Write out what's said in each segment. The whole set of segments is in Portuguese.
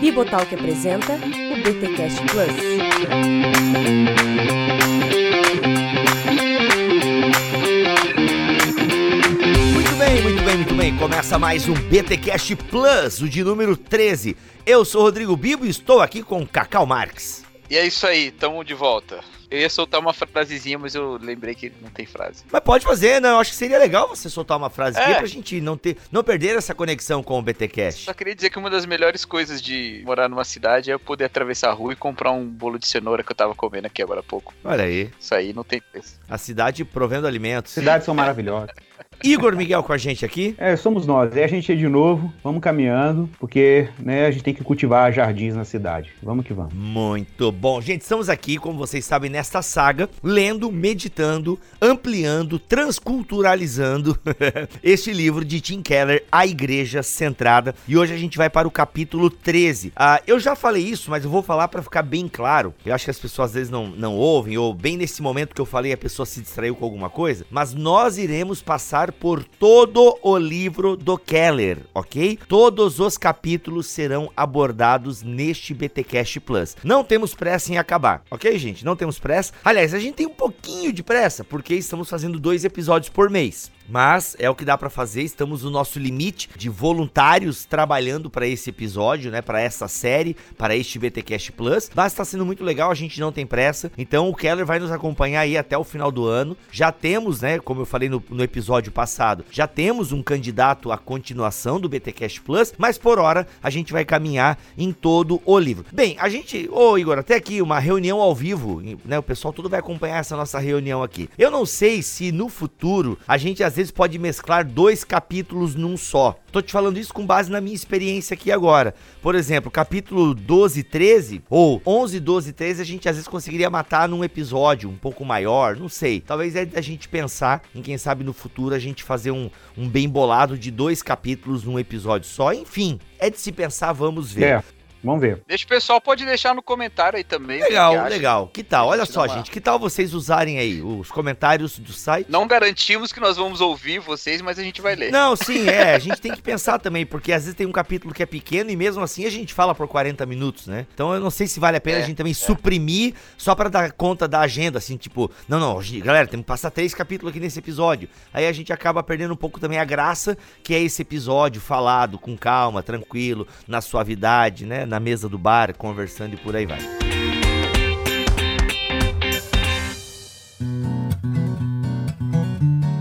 Bibotalk apresenta o BTcast Plus. Muito bem, muito bem, muito bem. Começa mais um BTcast Plus, o de número 13. Eu sou Rodrigo Bibo e estou aqui com Cacau Marques. E é isso aí, tamo de volta. Eu ia soltar uma frasezinha, mas eu lembrei que não tem frase. Mas pode fazer, né? Eu acho que seria legal você soltar uma frase aqui É. pra gente não ter, não perder essa conexão com o BTcast. Só queria dizer que uma das melhores coisas de morar numa cidade é eu poder atravessar a rua e comprar um bolo de cenoura que eu tava comendo aqui agora há pouco. Olha aí, Isso aí não tem preço. a cidade provendo alimentos. Cidades são maravilhosas. Igor Miguel com a gente aqui. É, somos nós. É a gente aí de novo, vamos caminhando, porque né, a gente tem que cultivar jardins na cidade. Vamos que vamos. Muito bom. Gente, estamos aqui, como vocês sabem, nesta saga, lendo, meditando, ampliando, transculturalizando este livro de Tim Keller, A Igreja Centrada. E hoje a gente vai para o capítulo 13. Ah, eu já falei isso, mas eu vou falar para ficar bem claro. Eu acho que as pessoas às vezes não, não ouvem, ou bem nesse momento que eu falei, a pessoa se distraiu com alguma coisa. Mas nós iremos passar por todo o livro do Keller, ok? Todos os capítulos serão abordados neste BTcast Plus. Não temos pressa em acabar, ok, gente? Não temos pressa. Aliás, a gente tem um pouquinho de pressa, porque estamos fazendo dois episódios por mês. Mas é o que dá pra fazer, estamos no nosso limite de voluntários trabalhando para esse episódio, né, para essa série, para este BTcast Plus. Mas tá sendo muito legal, a gente não tem pressa. Então o Keller vai nos acompanhar aí até o final do ano. Já temos, né, como eu falei no, no episódio passado, já temos um candidato à continuação do BTcast Plus, mas por hora a gente vai caminhar em todo o livro. Bem, a gente, ô Igor, até aqui uma reunião ao vivo, né, o pessoal todo vai acompanhar essa nossa reunião aqui. Eu não sei se no futuro a gente às vezes pode mesclar dois capítulos num só. Tô te falando isso com base na minha experiência aqui agora. Por exemplo, capítulo 12 e 13, ou 11, 12 e 13, a gente às vezes conseguiria matar num episódio um pouco maior, não sei. Talvez é da gente pensar em quem sabe no futuro a gente fazer um, um bem bolado de dois capítulos num episódio só. Enfim, é de se pensar, vamos ver. É, vamos ver. Deixa o pessoal, pode deixar no comentário aí também. Legal, que legal. Que tal? Olha só, gente. Que tal vocês usarem aí os comentários do site? Não garantimos que nós vamos ouvir vocês, mas a gente vai ler. Não, sim, é. A gente tem que pensar também, porque às vezes tem um capítulo que é pequeno e mesmo assim a gente fala por 40 minutos, né? Então eu não sei se vale a pena É, a gente também suprimir só pra dar conta da agenda, assim, tipo, não, não, galera, temos que passar três capítulos aqui nesse episódio. Aí a gente acaba perdendo um pouco também a graça que é esse episódio falado com calma, tranquilo, na suavidade, né? Na mesa do bar, conversando e por aí vai.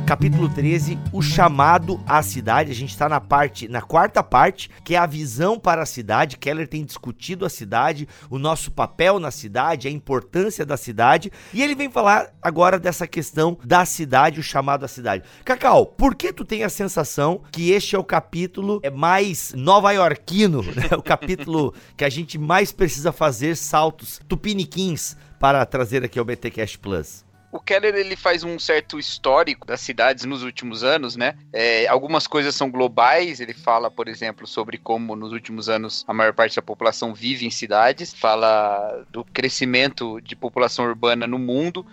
Capítulo 13, o chamado à cidade. A gente está na parte, na quarta parte, que é a visão para a cidade. Keller tem discutido a cidade, o nosso papel na cidade, a importância da cidade, e ele vem falar agora dessa questão da cidade, o chamado à cidade. Cacau, por que tu tem a sensação que este é o capítulo é mais nova-iorquino, né? O capítulo que a gente mais precisa fazer saltos tupiniquins para trazer aqui ao BTcast Plus? O Keller ele faz um certo histórico das cidades nos últimos anos, né? É, algumas coisas são globais. Ele fala, por exemplo, sobre como nos últimos anos a maior parte da população vive em cidades. Fala do crescimento de população urbana no mundo.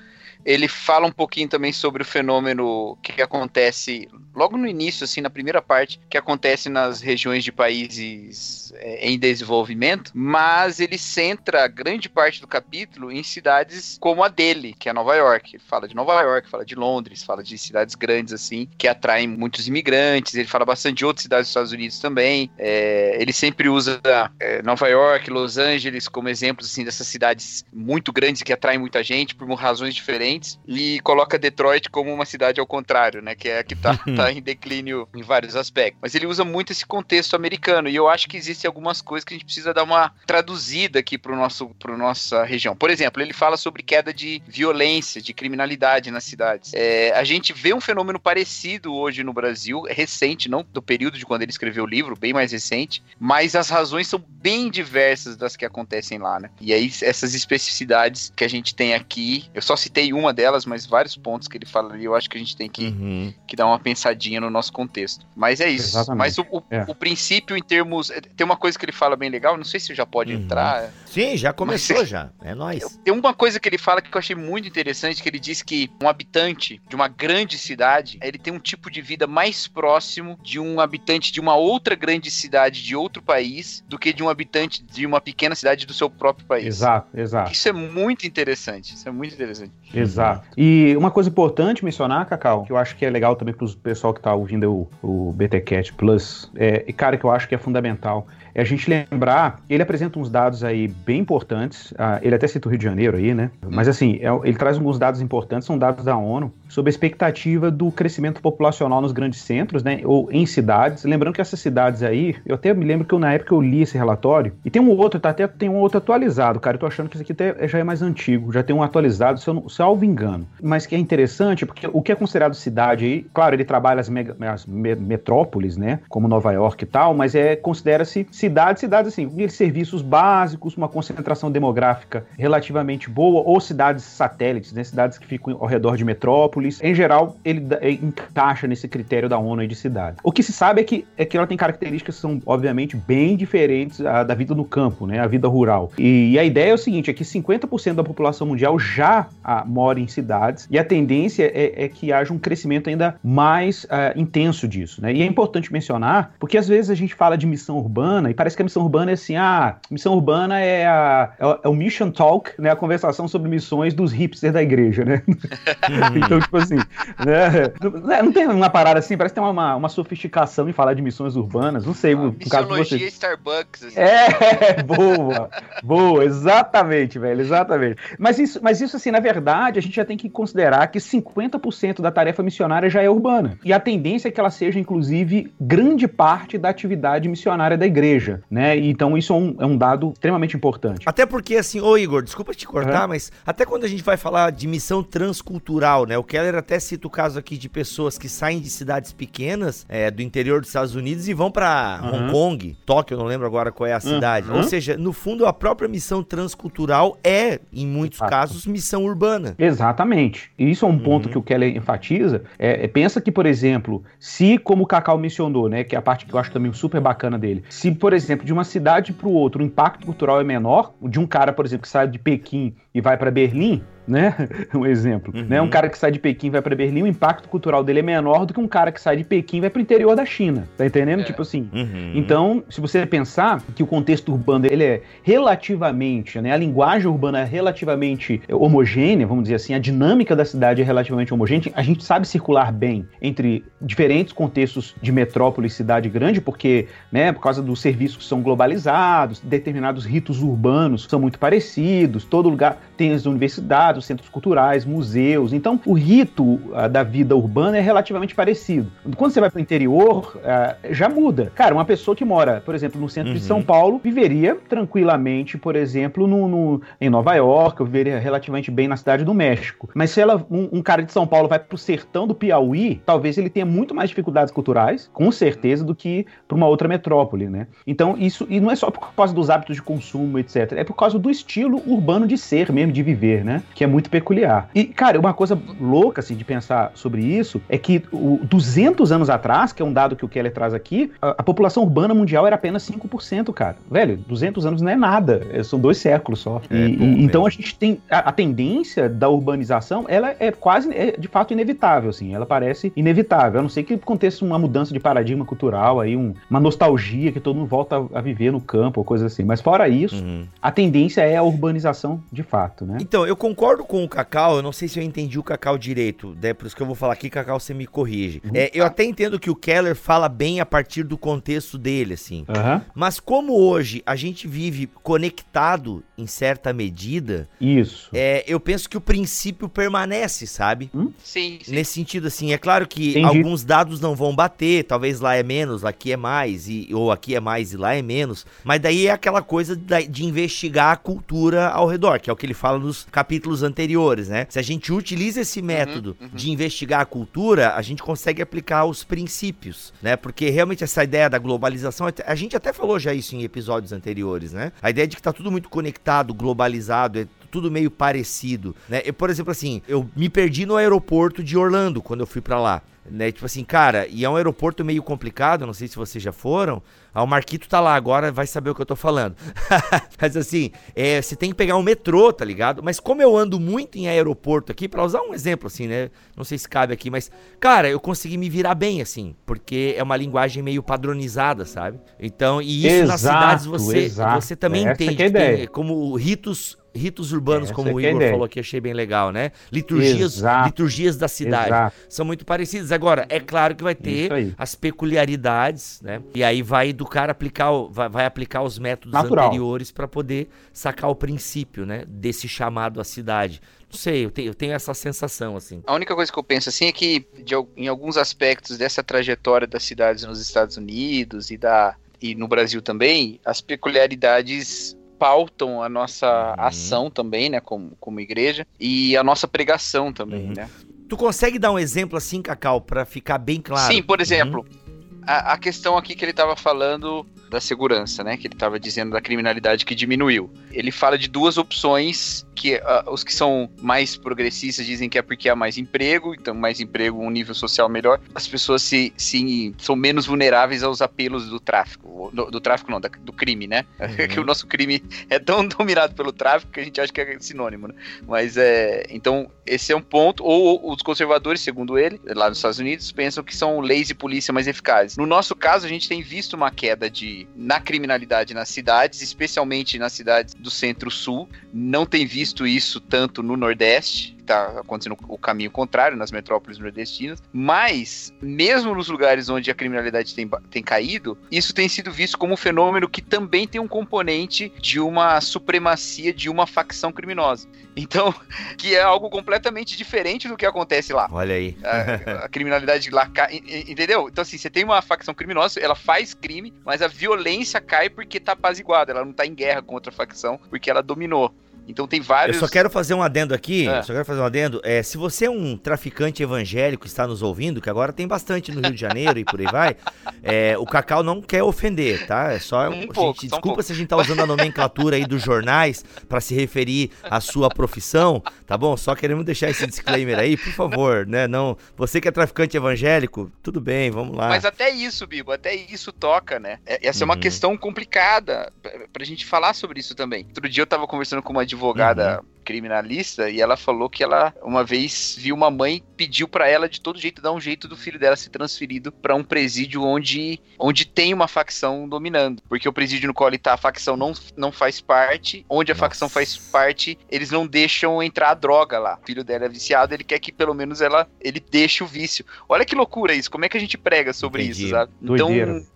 Ele fala um pouquinho também sobre o fenômeno que acontece logo no início, assim, na primeira parte, que acontece nas regiões de países é, em desenvolvimento, mas ele centra grande parte do capítulo em cidades como a dele, que é Nova York. Ele fala de Nova York, fala de Londres, fala de cidades grandes, assim, que atraem muitos imigrantes. Ele fala bastante de outras cidades dos Estados Unidos também. É, ele sempre usa é, Nova York, Los Angeles como exemplos, assim, dessas cidades muito grandes que atraem muita gente por razões diferentes e coloca Detroit como uma cidade ao contrário, né? Que é a que tá, tá em declínio em vários aspectos. Mas ele usa muito esse contexto americano e eu acho que existem algumas coisas que a gente precisa dar uma traduzida aqui pro nosso, pro nossa região. Por exemplo, ele fala sobre queda de violência, de criminalidade nas cidades. É, a gente vê um fenômeno parecido hoje no Brasil, é recente, não do período de quando ele escreveu o livro, bem mais recente, mas as razões são bem diversas das que acontecem lá, né? E aí essas especificidades que a gente tem aqui, eu só citei uma delas, mas vários pontos que ele fala ali, eu acho que a gente tem que, Uhum. que dar uma pensadinha no nosso contexto. Mas é isso. Exatamente. Mas o, o, É. o princípio em termos. Tem uma coisa que ele fala bem legal, não sei se já pode Uhum. entrar. Sim, já começou já. É nóis. Tem uma coisa que ele fala que eu achei muito interessante, que ele diz que um habitante de uma grande cidade, ele tem um tipo de vida mais próximo de um habitante de uma outra grande cidade de outro país do que de um habitante de uma pequena cidade do seu próprio país. Exato, exato, Isso é muito interessante. Isso é muito interessante. exato. E uma coisa importante mencionar, Cacau, que eu acho que é legal também para o pessoal que tá ouvindo o, o BTCast Plus, é, e cara, que eu acho que é fundamental, é a gente lembrar, ele apresenta uns dados aí bem importantes, ah, ele até cita o Rio de Janeiro aí, né? Mas assim, é- ele traz alguns dados importantes, são dados da ONU, sobre a expectativa do crescimento populacional nos grandes centros, né? Ou em cidades. Lembrando que essas cidades aí, eu até me lembro que eu, na época eu li esse relatório, e tem um outro, tá até tem um outro atualizado, cara. Eu tô achando que esse aqui até já é mais antigo, já tem um atualizado, se eu não, salvo engano. Mas que é interessante, porque o que é considerado cidade aí, claro, ele trabalha as, mega- as me- metrópoles, né? Como Nova York e tal, mas é considera-se cidades, cidades assim, serviços básicos, uma concentração demográfica relativamente boa, ou cidades satélites, né? Cidades que ficam ao redor de metrópoles. Em geral, ele eh, encaixa nesse critério da ONU de cidade. O que se sabe é que, é que ela tem características que são, obviamente, bem diferentes da vida no campo, né? A vida rural. E, a ideia é o seguinte: é que 50% da população mundial já ah, mora em cidades, e a tendência é, é que haja um crescimento ainda mais ah, intenso disso, né? E é importante mencionar, porque às vezes a gente fala de missão urbana e parece que a missão urbana é assim: ah, missão urbana é, a, é o- é Mission Talk, né? A conversação sobre missões dos hipsters da igreja, né? então, tipo assim, né? Não, não tem uma parada assim, parece que tem uma, uma sofisticação em falar de missões urbanas, não sei, A no caso de vocês. Starbucks. assim. É, boa, boa, exatamente, velho, exatamente. Mas isso, mas isso, assim, na verdade, a gente já tem que considerar que 50% da tarefa missionária já é urbana. E a tendência é que ela seja, inclusive, grande parte da atividade missionária da igreja, né? E Então isso é um, é um dado extremamente importante. Até porque, assim, ô Igor, desculpa te cortar, mas até quando a gente vai falar de missão transcultural, né? O Keller até cita o caso aqui de pessoas que saem de cidades pequenas, é, do interior dos Estados Unidos e vão pra Uhum. Hong Kong, Tóquio, eu não lembro agora qual é a cidade. Uhum. Ou seja, no fundo, a própria missão transcultural é, em muitos Exato. casos, missão urbana. Exatamente. E isso é um ponto Uhum. que o Keller enfatiza. É, é, pensa que, por exemplo, se, como o Cacau mencionou, né, que é a parte que eu acho também super bacana dele, se, por exemplo, de uma cidade para o outro o impacto cultural é menor, de um cara, por exemplo, que sai de Pequim e vai para Berlim, né? Um exemplo, Uhum. né? Um cara que sai de Pequim e vai para Berlim, o impacto cultural dele é menor do que um cara que sai de Pequim e vai para o interior da China. Tá entendendo? É. Tipo assim, Uhum. então, se você pensar que o contexto urbano ele é relativamente, né, a linguagem urbana é relativamente homogênea, vamos dizer assim, a dinâmica da cidade é relativamente homogênea, a gente sabe circular bem entre diferentes contextos de metrópole e cidade grande, porque, né, por causa dos serviços que são globalizados, determinados ritos urbanos são muito parecidos, todo lugar tem as universidades, os centros culturais, museus, então o rito ah, da vida urbana é relativamente parecido. Quando você vai para o interior, ah, já muda. Cara, uma pessoa que mora, por exemplo, no centro de Uhum. São Paulo, viveria tranquilamente, por exemplo, no, no- em Nova York, ou viveria relativamente bem na cidade do México. Mas se ela, um, um cara de São Paulo vai pro sertão do Piauí, talvez ele tenha muito mais dificuldades culturais, com certeza, do que para uma outra metrópole, né? Então, isso, e não é só por causa dos hábitos de consumo, etc. É por causa do estilo urbano de ser mesmo, de viver, né? Que é muito peculiar. E, cara, uma coisa louca, assim, de pensar sobre isso, é que o 200 anos atrás, que é um dado que o Keller traz aqui, a, a população urbana mundial era apenas 5%, cara. Velho, 200 anos não é nada, é- são dois séculos só. É E- e- então a gente tem a, a tendência da urbanização, ela é quase, é de fato inevitável, assim, ela parece inevitável, a não ser que aconteça uma mudança de paradigma cultural aí, um- uma nostalgia que todo mundo volta a, a viver no campo, ou coisa assim. Mas fora isso, Uhum. a tendência é a urbanização de fato, né? Então, eu concordo com o Cacau, eu não sei se eu entendi o Cacau direito, né? Por isso que eu vou falar aqui, Cacau, você me corrige. É, eu até entendo que o Keller fala bem a partir do contexto dele, assim. Aham. Mas como hoje a gente vive conectado em certa medida, Isso. é, eu penso que o princípio permanece, sabe? Sim, sim. Nesse sentido, assim, é claro que Entendi. alguns dados não vão bater, talvez lá é menos, aqui é mais, e, ou aqui é mais e lá é menos, mas daí é aquela coisa da- de investigar a cultura ao redor, que é o que ele fala nos capítulos anteriores, né? Se a gente utiliza esse método uhum. de investigar a cultura, a gente consegue aplicar os princípios, né? Porque realmente essa ideia da globalização, a gente até falou já isso em episódios anteriores, né? A ideia de que tá tudo muito conectado, globalizado, é tudo meio parecido, né? Eu, por exemplo, assim, eu me perdi no aeroporto de Orlando quando eu fui para lá. Né, tipo assim, cara, e é um aeroporto meio complicado, não sei se vocês já foram, ah, o Marquito tá lá agora, vai saber o que eu tô falando. Mas assim, é, você tem que pegar um metrô, tá ligado? Mas como eu ando muito em aeroporto aqui, para usar um exemplo assim, né? Não sei se cabe aqui, mas, cara, eu consegui me virar bem, assim, porque é uma linguagem meio padronizada, sabe? Então, e isso exato, nas cidades você, exato. você também Essa entende. É tem, como ritos ritos urbanos, Essa como o Igor falou aqui, achei bem legal, né? Liturgias, Exato. liturgias da cidade Exato. são muito parecidas. Agora, é claro que vai ter as peculiaridades, né? E aí vai do cara aplicar, vai, vai aplicar os métodos Natural. anteriores para poder sacar o princípio, né? Desse chamado à cidade. Não sei, eu tenho, eu tenho essa sensação, assim. A única coisa que eu penso, assim, é que de, em alguns aspectos dessa trajetória das cidades nos Estados Unidos e da e no Brasil também, as peculiaridades pautam a nossa uhum. ação também, né, como, como igreja, e a nossa pregação também, uhum. né? Tu consegue dar um exemplo assim, Cacau, para ficar bem claro? Sim, por exemplo, uhum. a, a, questão aqui que ele estava falando da segurança, né, que ele estava dizendo da criminalidade que diminuiu. Ele fala de duas opções que uh, os que são mais progressistas dizem que é porque há mais emprego, então mais emprego, um nível social melhor, as pessoas se, se são menos vulneráveis aos apelos do tráfico, do, do tráfico não, da, do crime, né? Uhum. que o nosso crime é tão dominado pelo tráfico que a gente acha que é sinônimo, né? Mas é, então esse é um ponto, ou os conservadores, segundo ele, lá nos Estados Unidos, pensam que são leis e polícia mais eficazes. No nosso caso, a gente tem visto uma queda de na criminalidade nas cidades, especialmente nas cidades do centro-sul, não tem visto isso tanto no Nordeste, está acontecendo o caminho contrário nas metrópoles nordestinas, mas mesmo nos lugares onde a criminalidade tem, tem caído, isso tem sido visto como um fenômeno que também tem um componente de uma supremacia de uma facção criminosa. Então, que é algo completamente diferente do que acontece lá. Olha aí. A, a criminalidade lá cai, entendeu? Então, assim, você tem uma facção criminosa, ela faz crime, mas a violência cai porque tá apaziguada, ela não tá em guerra com outra facção, porque ela dominou. Então tem vários. Eu só quero fazer um adendo aqui. É. Só quero fazer um adendo. É, se você é um traficante evangélico está nos ouvindo, que agora tem bastante no Rio de Janeiro e por aí vai, é, o Cacau não quer ofender, tá? É só. Um pouco, gente, desculpa um se a gente tá usando a nomenclatura aí dos jornais para se referir à sua profissão, tá bom? Só queremos deixar esse disclaimer aí, por favor, né? Não, você que é traficante evangélico, tudo bem, vamos lá. Mas até isso, Bibo, até isso toca, né? É, essa é uma uhum. questão complicada pra gente falar sobre isso também. Outro dia eu tava conversando com uma advogada uhum criminalista e ela falou que ela uma vez viu uma mãe pediu para ela de todo jeito dar um jeito do filho dela ser transferido para um presídio onde onde tem uma facção dominando, porque o presídio no qual ele tá a facção não, não faz parte, onde a Nossa. facção faz parte, eles não deixam entrar a droga lá. O filho dela é viciado, ele quer que pelo menos ela ele deixe o vício. Olha que loucura isso, como é que a gente prega sobre Entendi. isso, sabe? Então,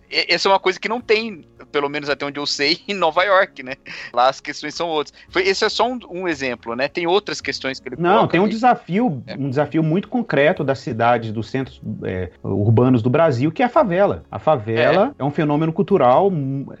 essa é uma coisa que não tem, pelo menos até onde eu sei, em Nova York, né? Lá as questões são outras. Foi, esse é só um, um exemplo, né? Tem outras questões que ele Não, tem um desafio, é. um desafio muito concreto das cidades, dos centros é, urbanos do Brasil, que é a favela. A favela é. é. um fenômeno cultural,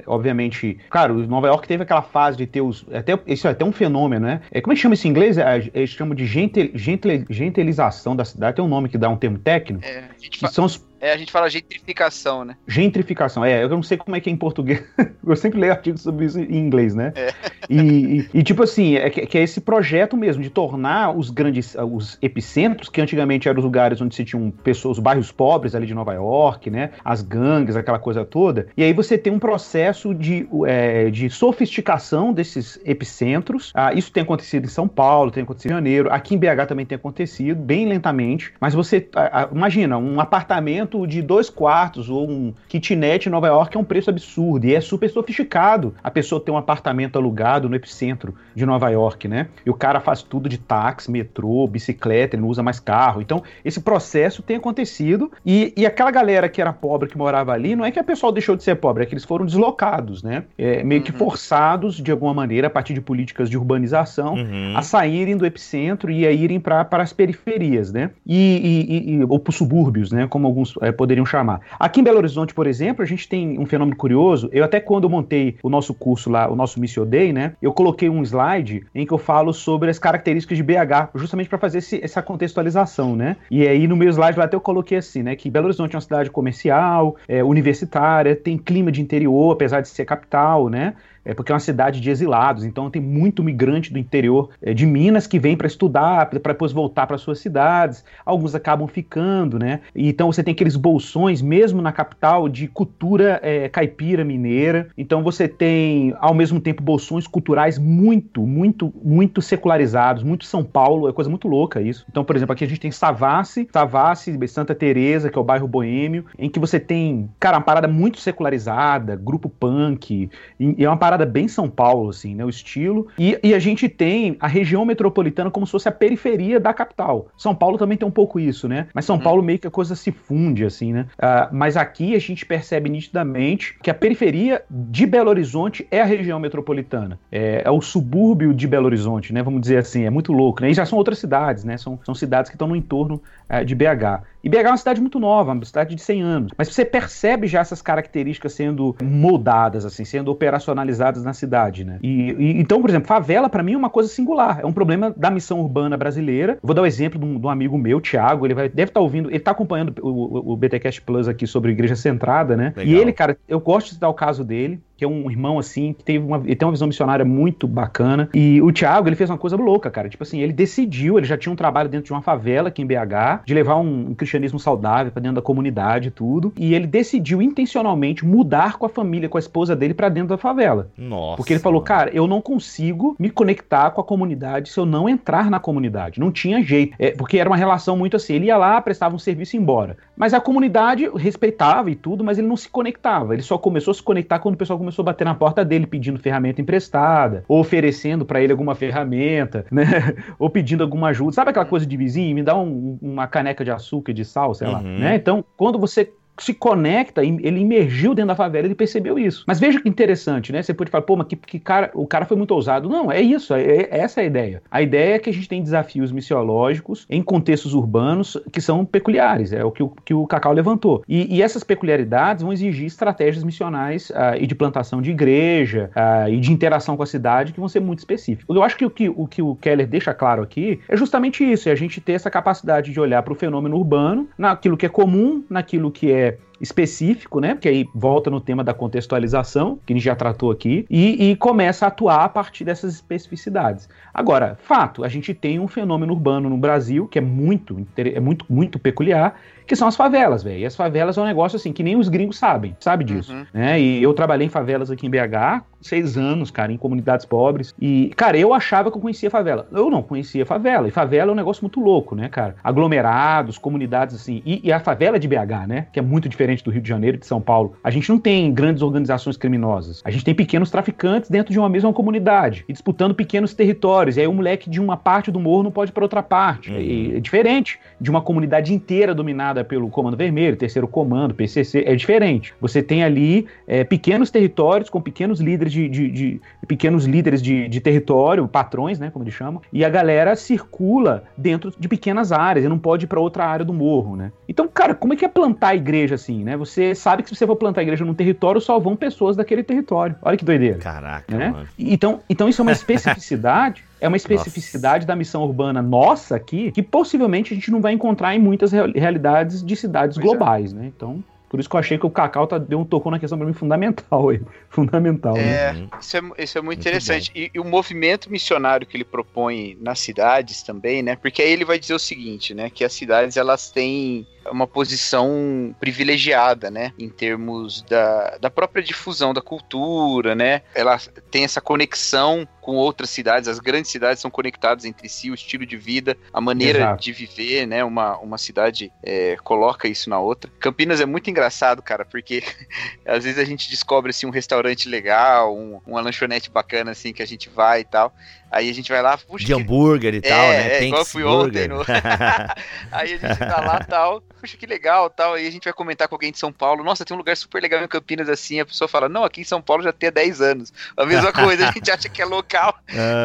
obviamente. Claro, Nova York teve aquela fase de ter os. Até, isso é até um fenômeno, né? É, como é que chama isso em inglês? É, eles chamam de gentil, gentil, gentilização da cidade. Tem um nome que dá um termo técnico. É, que são os é, a gente fala gentrificação, né? Gentrificação, é. Eu não sei como é que é em português. eu sempre leio artigos sobre isso em inglês, né? É. E, e, e, tipo assim, é que, que, é esse projeto mesmo de tornar os grandes, os epicentros, que antigamente eram os lugares onde se tinham pessoas, os bairros pobres ali de Nova York, né? As gangues, aquela coisa toda. E aí você tem um processo de, é, de sofisticação desses epicentros. Ah, isso tem acontecido em São Paulo, tem acontecido em Janeiro. Aqui em BH também tem acontecido, bem lentamente. Mas você, imagina, um apartamento apartamento de dois quartos ou um kitnet em Nova York é um preço absurdo e é super sofisticado a pessoa ter um apartamento alugado no epicentro de Nova York, né? E o cara faz tudo de táxi, metrô, bicicleta, ele não usa mais carro. Então, esse processo tem acontecido e, e aquela galera que era pobre, que morava ali, não é que a pessoa deixou de ser pobre, é que eles foram deslocados, né? É, meio que uhum. forçados, de alguma maneira, a partir de políticas de urbanização, uhum. a saírem do epicentro e a irem para as periferias, né? E, e, e, ou para os subúrbios, né? Como alguns é, poderiam chamar. Aqui em Belo Horizonte, por exemplo, a gente tem um fenômeno curioso. Eu até quando montei o nosso curso lá, o nosso Missio Day, né, eu coloquei um slide em que eu falo sobre as características de BH, justamente para fazer esse, essa contextualização, né? E aí no meu slide lá até eu coloquei assim, né, que Belo Horizonte é uma cidade comercial, é, universitária, tem clima de interior, apesar de ser capital, né? É porque é uma cidade de exilados, então tem muito migrante do interior é, de Minas que vem para estudar, para depois voltar para suas cidades. Alguns acabam ficando, né? Então você tem aqueles bolsões, mesmo na capital, de cultura é, caipira mineira. Então você tem, ao mesmo tempo, bolsões culturais muito, muito, muito secularizados, muito São Paulo, é coisa muito louca isso. Então, por exemplo, aqui a gente tem Savassi, Savassi, Santa Teresa, que é o bairro boêmio, em que você tem, cara, uma parada muito secularizada, grupo punk, e é uma parada bem São Paulo, assim, né, o estilo. E, e a gente tem a região metropolitana como se fosse a periferia da capital. São Paulo também tem um pouco isso, né? Mas São uhum. Paulo meio que a coisa se funde, assim, né? Uh, mas aqui a gente percebe nitidamente que a periferia de Belo Horizonte é a região metropolitana. É, é o subúrbio de Belo Horizonte, né? Vamos dizer assim, é muito louco, né? E já são outras cidades, né? São, são cidades que estão no entorno uh, de BH. E BH é uma cidade muito nova, uma cidade de 100 anos. Mas você percebe já essas características sendo moldadas, assim, sendo operacionalizadas na cidade, né? E, e então, por exemplo, favela para mim é uma coisa singular. É um problema da missão urbana brasileira. Vou dar o um exemplo de um, de um, amigo meu, Thiago. Ele vai, deve estar tá ouvindo, ele está acompanhando o, o, o BTcast Plus aqui sobre Igreja Centrada, né? Legal. E ele, cara, eu gosto de citar o caso dele que é um irmão assim, que teve uma, ele tem uma visão missionária muito bacana. E o Thiago, ele fez uma coisa louca, cara. Tipo assim, ele decidiu, ele já tinha um trabalho dentro de uma favela aqui em BH, de levar um, um cristianismo saudável para dentro da comunidade e tudo. E ele decidiu intencionalmente mudar com a família, com a esposa dele para dentro da favela. Nossa. Porque ele falou, cara, eu não consigo me conectar com a comunidade se eu não entrar na comunidade. Não tinha jeito. É, porque era uma relação muito assim. Ele ia lá, prestava um serviço e ia embora. Mas a comunidade respeitava e tudo, mas ele não se conectava. Ele só começou a se conectar quando o pessoal começou a bater na porta dele pedindo ferramenta emprestada, ou oferecendo para ele alguma ferramenta, né? ou pedindo alguma ajuda. Sabe aquela coisa de vizinho? Me dá um, uma caneca de açúcar, de sal, sei uhum. lá. Né? Então, quando você se conecta, ele emergiu dentro da favela, ele percebeu isso. Mas veja que interessante, né? Você pode falar, pô, mas que, que cara, o cara foi muito ousado. Não, é isso, é, é, essa a ideia. A ideia é que a gente tem desafios missiológicos em contextos urbanos que são peculiares, é o que o, que o Cacau levantou. E, e essas peculiaridades vão exigir estratégias missionais uh, e de plantação de igreja uh, e de interação com a cidade que vão ser muito específicas. Eu acho que o que o, que o Keller deixa claro aqui é justamente isso, é a gente ter essa capacidade de olhar para o fenômeno urbano, naquilo que é comum, naquilo que é é específico, né? Que aí volta no tema da contextualização, que a gente já tratou aqui, e, e, começa a atuar a partir dessas especificidades. Agora, fato, a gente tem um fenômeno urbano no Brasil que é muito, é muito, muito peculiar, que são as favelas, velho. E as favelas é um negócio assim que nem os gringos sabem, sabe disso. Uhum. Né? E eu trabalhei em favelas aqui em BH, seis anos, cara, em comunidades pobres. E, cara, eu achava que eu conhecia favela. Eu não conhecia favela. E favela é um negócio muito louco, né, cara? Aglomerados, comunidades assim. E, e a favela de BH, né? Que é muito diferente do Rio de Janeiro e de São Paulo. A gente não tem grandes organizações criminosas. A gente tem pequenos traficantes dentro de uma mesma comunidade e disputando pequenos territórios. E aí o moleque de uma parte do morro não pode ir para outra parte. Uhum. É, é diferente de uma comunidade inteira dominada pelo Comando Vermelho, Terceiro Comando, PCC, é diferente. Você tem ali é, pequenos territórios com pequenos líderes de, de, de pequenos líderes de, de, território, patrões, né, como eles chamam, e a galera circula dentro de pequenas áreas e não pode ir para outra área do morro, né? Então, cara, como é que é plantar a igreja assim, né? Você sabe que se você for plantar a igreja num território, só vão pessoas daquele território. Olha que doideira. Caraca, né? Mano. Então, então isso é uma especificidade é uma especificidade nossa. da missão urbana nossa aqui que possivelmente a gente não vai encontrar em muitas realidades de cidades pois é. globais, é. né? Então, por isso que eu achei que o Cacau tá, deu um tocou na questão para mim fundamental aí. Fundamental. É, né? isso, é isso é muito, muito interessante. E, e, o movimento missionário que ele propõe nas cidades também, né? Porque aí ele vai dizer o seguinte, né? Que as cidades elas têm uma posição privilegiada, né? Em termos da, da própria difusão da cultura, né? Ela tem essa conexão com outras cidades, as grandes cidades são conectadas entre si, o estilo de vida, a maneira Exato. de viver, né? Uma, uma cidade é, coloca isso na outra. Campinas é muito engraçado, cara, porque às vezes a gente descobre assim, um restaurante legal, um, uma lanchonete bacana assim que a gente vai e tal. Aí a gente vai lá, puxa. De hambúrguer e é, tal, né? É, igual eu fui ontem. No... aí a gente tá lá tal, puxa que legal tal. Aí a gente vai comentar com alguém de São Paulo. Nossa, tem um lugar super legal em Campinas assim. A pessoa fala, não, aqui em São Paulo já tem 10 anos. A mesma coisa, a gente acha que é local.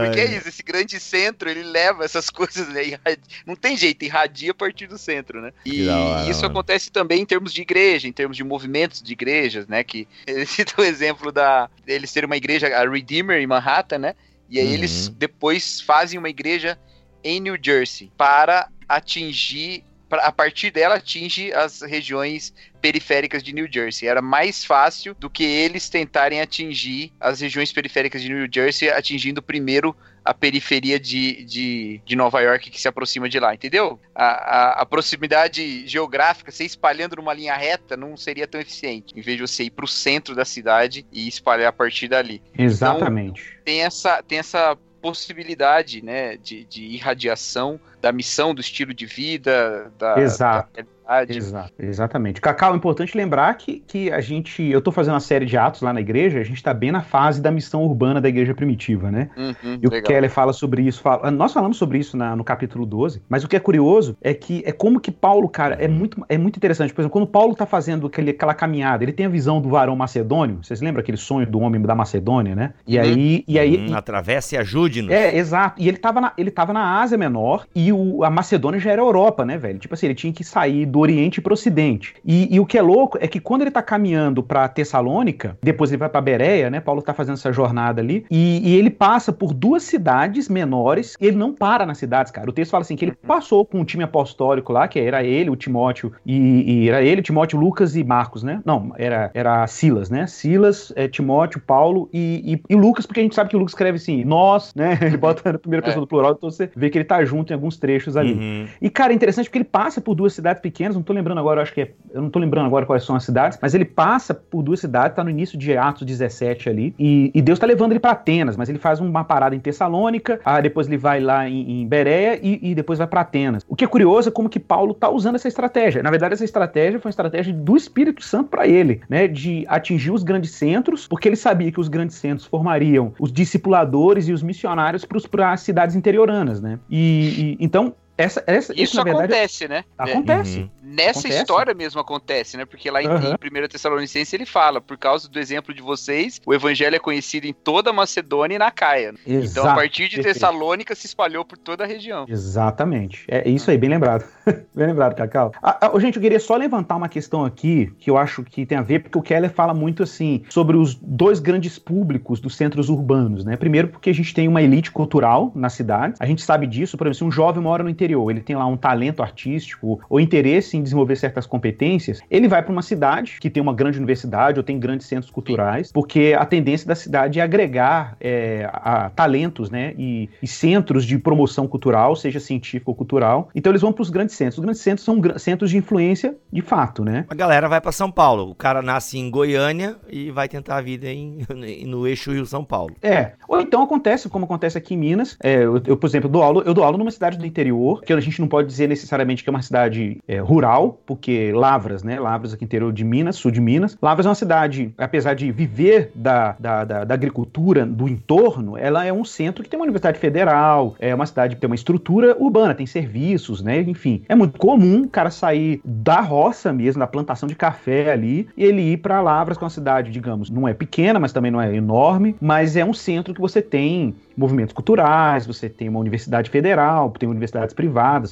Porque é isso, esse grande centro, ele leva essas coisas, né? Não tem jeito, irradia a partir do centro, né? E hora, isso mano. acontece também em termos de igreja, em termos de movimentos de igrejas, né? Que ele cita o exemplo da eles ser uma igreja, a Redeemer em Manhattan, né? E aí uhum. eles depois fazem uma igreja em New Jersey para atingir a partir dela atinge as regiões periféricas de New Jersey. Era mais fácil do que eles tentarem atingir as regiões periféricas de New Jersey, atingindo primeiro a periferia de, de, de Nova York que se aproxima de lá, entendeu? A, a, a, proximidade geográfica, você espalhando numa linha reta, não seria tão eficiente, em vez de você ir para o centro da cidade e espalhar a partir dali. Exatamente. Então, tem essa, tem essa possibilidade né, de, de irradiação da missão, do estilo de vida, da, Exato. Da Exato, exatamente. Cacau, é importante lembrar que, que a gente. Eu estou fazendo uma série de atos lá na igreja, a gente está bem na fase da missão urbana da igreja primitiva, né? Uhum, e o legal. Keller fala sobre isso. Fala, nós falamos sobre isso na, no capítulo 12, mas o que é curioso é que é como que Paulo, cara, é muito, é muito interessante. Por exemplo, quando Paulo está fazendo aquele, aquela caminhada, ele tem a visão do varão macedônio. Vocês lembram aquele sonho do homem da Macedônia, né? E uhum. aí. E aí uhum, atravessa e ajude-nos. É, exato. E ele estava na, ele tava na Ásia Menor e o, a Macedônia já era Europa, né, velho? Tipo assim, ele tinha que sair do Oriente para o Ocidente. E, e, o que é louco é que quando ele está caminhando para Tessalônica, depois ele vai para Bereia, né? Paulo está fazendo essa jornada ali, e, e, ele passa por duas cidades menores, e ele não para nas cidades, cara. O texto fala assim que ele passou com um time apostólico lá, que era ele, o Timóteo, e, e era ele, Timóteo, Lucas e Marcos, né? Não, era, era Silas, né? Silas, é, Timóteo, Paulo e, e, Lucas, porque a gente sabe que o Lucas escreve assim, nós, né? Ele bota na primeira pessoa é. do plural, então você vê que ele tá junto em alguns trechos ali. Uhum. E, cara, é interessante porque ele passa por duas cidades pequenas, não tô lembrando agora, acho que é, eu não tô lembrando agora quais são as cidades, mas ele passa por duas cidades, tá no início de Atos 17 ali, e, e Deus tá levando ele para Atenas, mas ele faz uma parada em Tessalônica, ah, depois ele vai lá em, em Bereia e, e, depois vai para Atenas. O que é curioso é como que Paulo tá usando essa estratégia. Na verdade, essa estratégia foi uma estratégia do Espírito Santo para ele, né, de atingir os grandes centros, porque ele sabia que os grandes centros formariam os discipuladores e os missionários para as cidades interioranas, né? E, e então essa, essa, isso, isso verdade, acontece, né? Acontece. Uhum. Nessa acontece. história mesmo acontece, né? Porque lá em, uhum. em 1 Tessalonicense ele fala, por causa do exemplo de vocês, o evangelho é conhecido em toda a Macedônia e na Caia. Exato. Então, a partir de Tessalônica se espalhou por toda a região. Exatamente. É isso aí, bem lembrado. bem lembrado, Cacau. Ah, ah, gente, eu queria só levantar uma questão aqui que eu acho que tem a ver, porque o Keller fala muito assim sobre os dois grandes públicos dos centros urbanos, né? Primeiro, porque a gente tem uma elite cultural na cidade. A gente sabe disso, por exemplo, se um jovem mora no interior, ele tem lá um talento artístico ou interesse em desenvolver certas competências, ele vai para uma cidade que tem uma grande universidade ou tem grandes centros culturais, porque a tendência da cidade é agregar é, a, talentos, né, e, e, centros de promoção cultural, seja científico ou cultural. Então eles vão para os grandes centros. Os grandes centros são centros de influência de fato, né? A galera vai para São Paulo. O cara nasce em Goiânia e vai tentar a vida em, no eixo Rio São Paulo. É. Ou então acontece, como acontece aqui em Minas. É, eu, eu, por exemplo, dou aula, eu dou aula numa cidade do interior, que a gente gente não pode dizer necessariamente que é uma cidade é, rural, porque Lavras, né? Lavras aqui interior de Minas, sul de Minas. Lavras é uma cidade, apesar de viver da, da, da, da agricultura do entorno, ela é um centro que tem uma universidade federal, é uma cidade que tem uma estrutura urbana, tem serviços, né? Enfim, é muito comum o cara sair da roça mesmo, da plantação de café ali, e ele ir para Lavras, que é uma cidade, digamos, não é pequena, mas também não é enorme, mas é um centro que você tem movimentos culturais, você tem uma universidade federal, tem universidades privadas,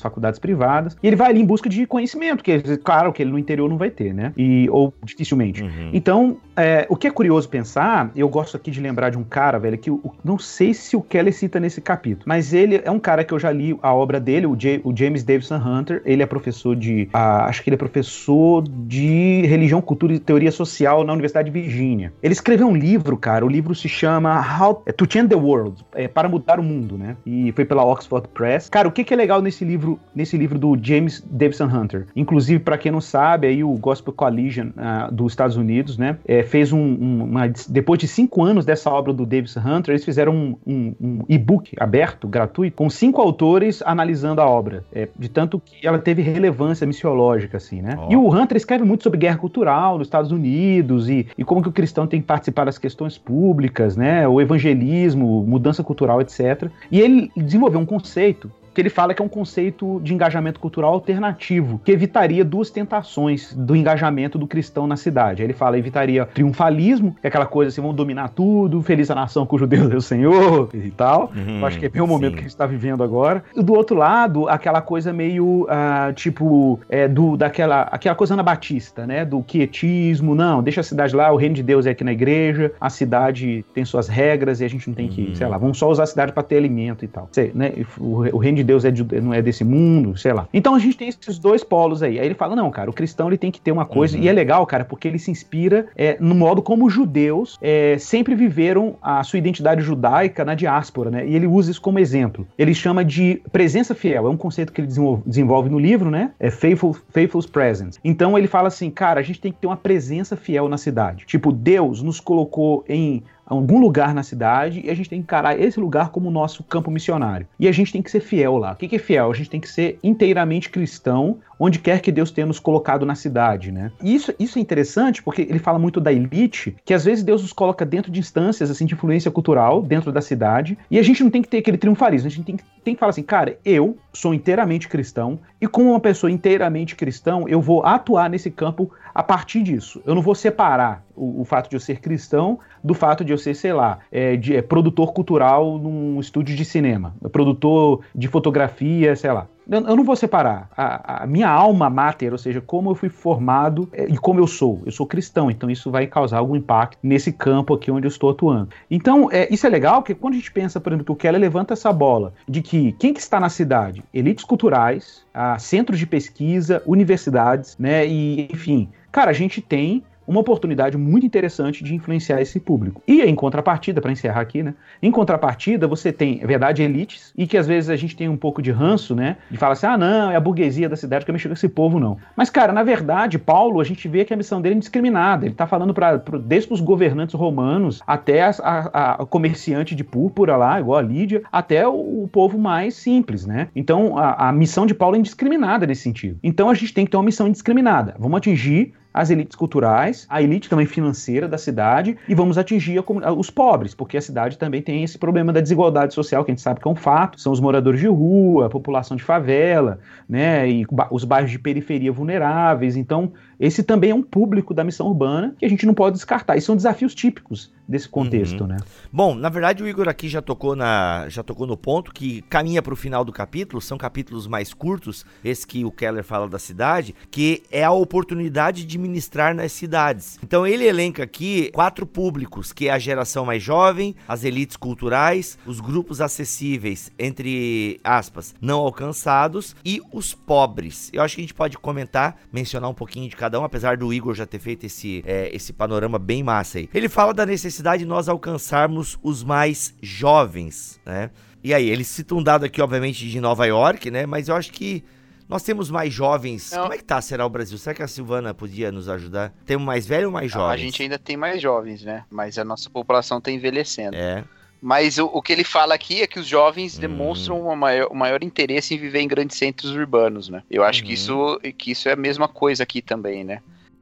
faculdades privadas, e ele vai ali em busca de conhecimento, que claro que ele no interior não vai ter, né? E, ou dificilmente. Uhum. Então, é, o que é curioso pensar, eu gosto aqui de lembrar de um cara, velho, que eu, não sei se o Kelly cita nesse capítulo, mas ele é um cara que eu já li a obra dele, o, J, o James Davidson Hunter, ele é professor de, acho que ele é professor de religião, cultura e teoria social na Universidade de Virgínia. Ele escreveu um livro, cara, o livro se chama How to Change the World, é, para mudar o mundo, né? E foi pela Oxford Press. Cara, o que, que é legal nesse livro, nesse livro do James Davidson Hunter? Inclusive, para quem não sabe, aí o Gospel Coalition uh, dos Estados Unidos, né, é, fez um, um, uma, depois de cinco anos dessa obra do Davidson Hunter, eles fizeram um, um, um e-book aberto, gratuito, com cinco autores analisando a obra, é, de tanto que ela teve relevância missiológica, assim, né? Oh. E o Hunter escreve muito sobre guerra cultural nos Estados Unidos e, e como que o cristão tem que participar das questões públicas, né? O evangelismo, mudança cultural, etc. E ele desenvolveu um conceito que ele fala que é um conceito de engajamento cultural alternativo, que evitaria duas tentações do engajamento do cristão na cidade. Ele fala evitaria triunfalismo, que é aquela coisa assim, vão dominar tudo, feliz a nação cujo Deus é o Senhor e tal. Uhum, Eu acho que é bem o momento sim. que a gente está vivendo agora. E do outro lado, aquela coisa meio uh, tipo é, do daquela aquela coisa anabatista, né? Do quietismo, não, deixa a cidade lá, o reino de Deus é aqui na igreja, a cidade tem suas regras e a gente não tem que, uhum. sei lá, vamos só usar a cidade para ter alimento e tal. Sei, né? O, o reino de Deus é de, não é desse mundo, sei lá. Então a gente tem esses dois polos aí. Aí ele fala, não, cara, o cristão ele tem que ter uma coisa, uhum. e é legal, cara, porque ele se inspira é, no modo como os judeus é, sempre viveram a sua identidade judaica na diáspora, né? E ele usa isso como exemplo. Ele chama de presença fiel, é um conceito que ele desenvolve no livro, né? É faithful, faithful's presence. Então ele fala assim, cara, a gente tem que ter uma presença fiel na cidade. Tipo, Deus nos colocou em algum lugar na cidade e a gente tem que encarar esse lugar como nosso campo missionário. E a gente tem que ser fiel lá. O que é fiel? A gente tem que ser inteiramente cristão, onde quer que Deus tenha nos colocado na cidade, né? E isso, isso é interessante porque ele fala muito da elite, que às vezes Deus nos coloca dentro de instâncias assim de influência cultural dentro da cidade, e a gente não tem que ter aquele triunfalismo, a gente tem que, tem que falar assim, cara, eu sou inteiramente cristão e como uma pessoa inteiramente cristão, eu vou atuar nesse campo a partir disso. Eu não vou separar o, o, fato de eu ser cristão do fato de eu ser, sei lá, é, de, é, produtor cultural num estúdio de cinema, produtor de fotografia, sei lá. Eu, eu não vou separar a, a, minha alma mater, ou seja, como eu fui formado é, e como eu sou. Eu sou cristão, então isso vai causar algum impacto nesse campo aqui onde eu estou atuando. Então, é, isso é legal, porque quando a gente pensa, por exemplo, que o Keller levanta essa bola de que quem que está na cidade? Elites culturais, a centros de pesquisa, universidades, né? E, enfim, cara, a gente tem uma oportunidade muito interessante de influenciar esse público. E em contrapartida, para encerrar aqui, né? Em contrapartida, você tem, é verdade, elites, e que às vezes a gente tem um pouco de ranço, né? De falar assim, ah, não, é a burguesia da cidade que eu mexo com esse povo, não. Mas, cara, na verdade, Paulo, a gente vê que a missão dele é indiscriminada. Ele tá falando para desde os governantes romanos até a, a, a, comerciante de púrpura lá, igual a Lídia, até o, o povo mais simples, né? Então, a, a missão de Paulo é indiscriminada nesse sentido. Então, a gente tem que ter uma missão indiscriminada. Vamos atingir as elites culturais, a elite também financeira da cidade e vamos atingir os pobres, porque a cidade também tem esse problema da desigualdade social, que a gente sabe que é um fato, são os moradores de rua, a população de favela, né, e os bairros de periferia vulneráveis. Então, esse também é um público da missão urbana que a gente não pode descartar. E são desafios típicos desse contexto, uhum. né? Bom, na verdade o Igor aqui já tocou na já tocou no ponto que caminha para o final do capítulo, são capítulos mais curtos, esse que o Keller fala da cidade, que é a oportunidade de ministrar nas cidades. Então ele elenca aqui quatro públicos, que é a geração mais jovem, as elites culturais, os grupos acessíveis, entre aspas, não alcançados e os pobres. Eu acho que a gente pode comentar, mencionar um pouquinho de cada um, apesar do Igor já ter feito esse, é, esse panorama bem massa aí. Ele fala da necessidade de nós alcançarmos os mais jovens, né? E aí, eles citam um dado aqui, obviamente, de Nova York, né? Mas eu acho que nós temos mais jovens. Não. Como é que tá, será o Brasil? Será que a Silvana podia nos ajudar? Temos mais velho ou mais jovens? A gente ainda tem mais jovens, né? Mas a nossa população está envelhecendo. É. Mas o, o, que ele fala aqui é que os jovens hum. demonstram um maior, maior, interesse em viver em grandes centros urbanos, né? Eu acho que, uhum. isso, que isso é a mesma coisa aqui também, né?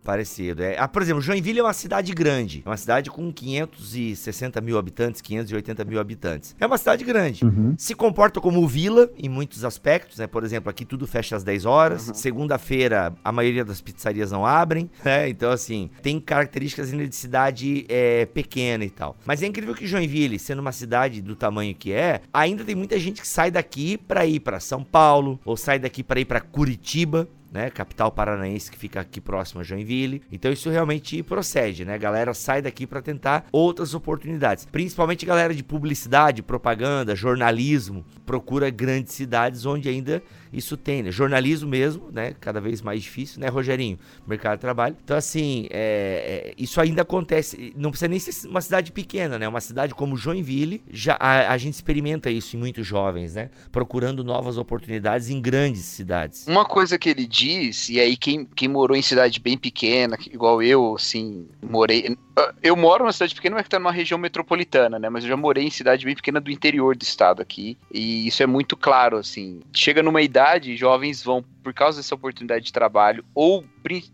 Parecido. É. Ah, por exemplo, Joinville é uma cidade grande. É uma cidade com 560 mil habitantes, 580 mil habitantes. É uma cidade grande. Uhum. Se comporta como vila em muitos aspectos, né? Por exemplo, aqui tudo fecha às 10 horas. Uhum. Segunda-feira, a maioria das pizzarias não abrem. Né? Então, assim, tem características ainda de cidade é, pequena e tal. Mas é incrível que Joinville, sendo uma cidade do tamanho que é, ainda tem muita gente que sai daqui para ir para São Paulo, ou sai daqui para ir para Curitiba né? Capital paranaense que fica aqui próximo a Joinville. Então isso realmente procede, né? A galera sai daqui para tentar outras oportunidades. Principalmente galera de publicidade, propaganda, jornalismo, procura grandes cidades onde ainda isso tem, né? Jornalismo mesmo, né? Cada vez mais difícil, né, Rogerinho? Mercado de trabalho. Então, assim, é, é, isso ainda acontece. Não precisa nem ser uma cidade pequena, né? Uma cidade como Joinville, já, a, a gente experimenta isso em muitos jovens, né? Procurando novas oportunidades em grandes cidades. Uma coisa que ele diz, e aí quem, quem morou em cidade bem pequena, igual eu, assim, morei. Eu moro numa cidade pequena, mas que tá numa região metropolitana, né? Mas eu já morei em cidade bem pequena do interior do estado aqui. E isso é muito claro, assim. Chega numa idade, jovens vão, por causa dessa oportunidade de trabalho, ou,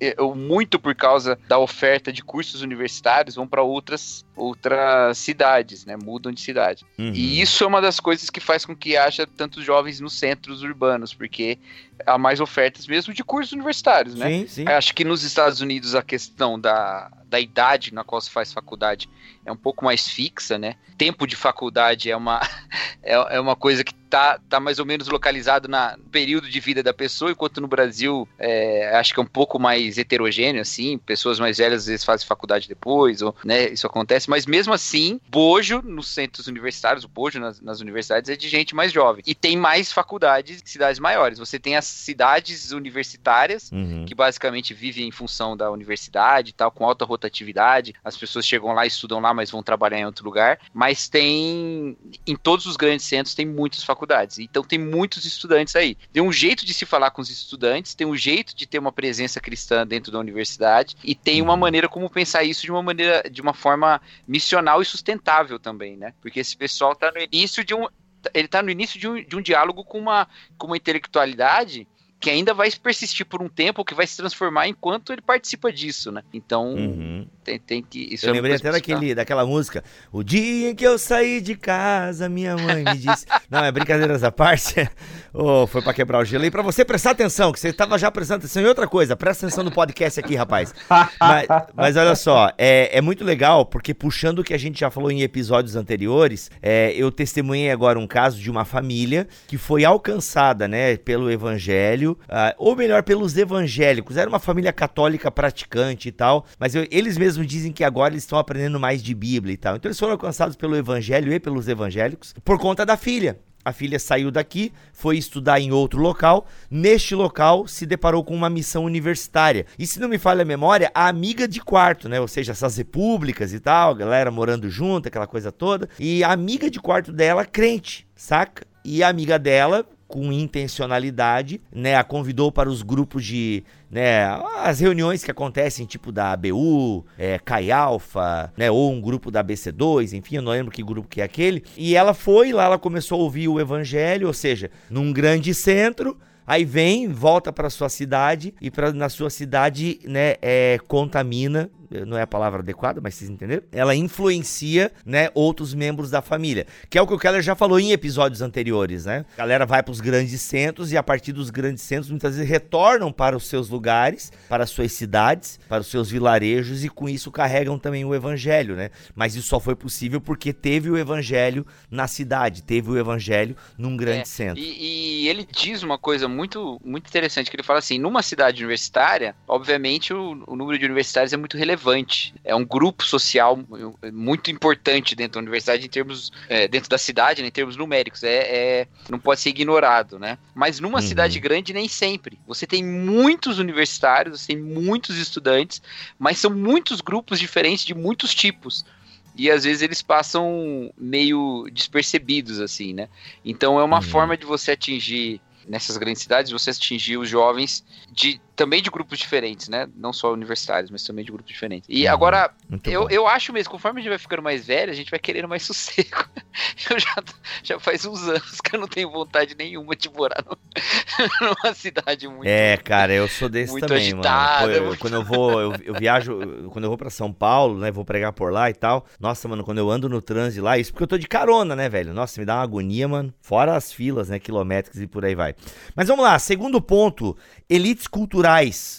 eh, ou muito por causa da oferta de cursos universitários, vão para outras, outras cidades, né? Mudam de cidade. Uhum. E isso é uma das coisas que faz com que haja tantos jovens nos centros urbanos, porque há mais ofertas mesmo de cursos universitários, né? Sim, sim. Acho que nos Estados Unidos a questão da, da idade na qual se faz faculdade é um pouco mais fixa, né? Tempo de faculdade é uma, é, é uma coisa que tá, tá mais ou menos localizado na no período de vida da pessoa, enquanto no Brasil é, acho que é um pouco mais heterogêneo, assim, pessoas mais velhas às vezes fazem faculdade depois, ou, né, isso acontece, mas mesmo assim, bojo nos centros universitários, o bojo nas, nas universidades é de gente mais jovem. E tem mais faculdades em cidades maiores. Você tem as cidades universitárias, Uhum. que basicamente vivem em função da universidade e tal, com alta rotatividade. As pessoas chegam lá, estudam lá, mas vão trabalhar em outro lugar. Mas tem. Em todos os grandes centros tem muitas faculdades. Então tem muitos estudantes aí. Tem um jeito de se falar com os estudantes, tem um jeito de ter uma presença cristã dentro da universidade, e tem uma maneira como pensar isso de uma maneira, de uma forma missional e sustentável também, né? Porque esse pessoal tá no início de um. Ele tá no início de um, de um diálogo com uma, com uma intelectualidade que ainda vai persistir por um tempo, que vai se transformar enquanto ele participa disso, né? Então, Uhum. tem, tem que. Eu é lembrei até daquele, daquela música. O dia em que eu saí de casa, minha mãe me disse. Não, é brincadeiras à parte. Ô, foi pra quebrar o gelo. E pra você prestar atenção, que você tava já prestando atenção em outra coisa. Presta atenção no podcast aqui, rapaz. Mas, mas olha só, é, é muito legal, porque puxando o que a gente já falou em episódios anteriores, é, eu testemunhei agora um caso de uma família que foi alcançada, né, pelo evangelho, ah, ou melhor, pelos evangélicos. Era uma família católica praticante e tal, mas eu- eles mesmos dizem que agora eles estão aprendendo mais de Bíblia e tal. Então eles foram alcançados pelo evangelho e pelos evangélicos por conta da filha. A filha saiu daqui, foi estudar em outro local. Neste local, se deparou com uma missão universitária. E se não me falha a memória, a amiga de quarto, né? Ou seja, essas repúblicas e tal, galera morando junto, aquela coisa toda. E a amiga de quarto dela, crente, saca? E a amiga dela, com intencionalidade, né, a convidou para os grupos de, né, as reuniões que acontecem, tipo da ABU, é, Kai Alpha, né, ou um grupo da BC2, enfim, eu não lembro que grupo que é aquele. E ela foi lá, ela começou a ouvir o evangelho, ou seja, num grande centro, Aí vem, volta para sua cidade e pra, na sua cidade, né, é, contamina, não é a palavra adequada, mas vocês entenderam? Ela influencia, né, outros membros da família, que é o que o Keller já falou em episódios anteriores, né? A galera vai para os grandes centros e a partir dos grandes centros muitas vezes retornam para os seus lugares, para as suas cidades, para os seus vilarejos e com isso carregam também o evangelho, né? Mas isso só foi possível porque teve o evangelho na cidade, teve o evangelho num grande É, centro. E, e ele diz uma coisa muito, muito interessante, que ele fala assim, numa cidade universitária, obviamente o, o número de universitários é muito relevante. É um grupo social muito importante dentro da universidade, em termos, é, dentro da cidade, né, em termos numéricos. É, é- não pode ser ignorado, né? Mas numa Uhum. cidade grande, nem sempre. Você tem muitos universitários, você tem muitos estudantes, mas são muitos grupos diferentes de muitos tipos. E às vezes eles passam meio despercebidos, assim, né? Então é uma Uhum. forma de você atingir, nessas grandes cidades, você atingir os jovens de também de grupos diferentes, né? Não só universitários, mas também de grupos diferentes. E Uhum. agora, eu, bom. eu acho mesmo, conforme a gente vai ficando mais velho, a gente vai querendo mais sossego. Eu já, já faz uns anos que eu não tenho vontade nenhuma de morar no- numa cidade muito. É, cara, eu sou desse muito também, agitada, mano. Pô, eu- Quando eu vou, eu, eu viajo, quando eu vou pra São Paulo, né, vou pregar por lá e tal. Nossa, mano, quando eu ando no trânsito lá, isso porque eu tô de carona, né, velho? Nossa, me dá uma agonia, mano. Fora as filas, né, quilométricas e por aí vai. Mas vamos lá, segundo ponto, elites culturais.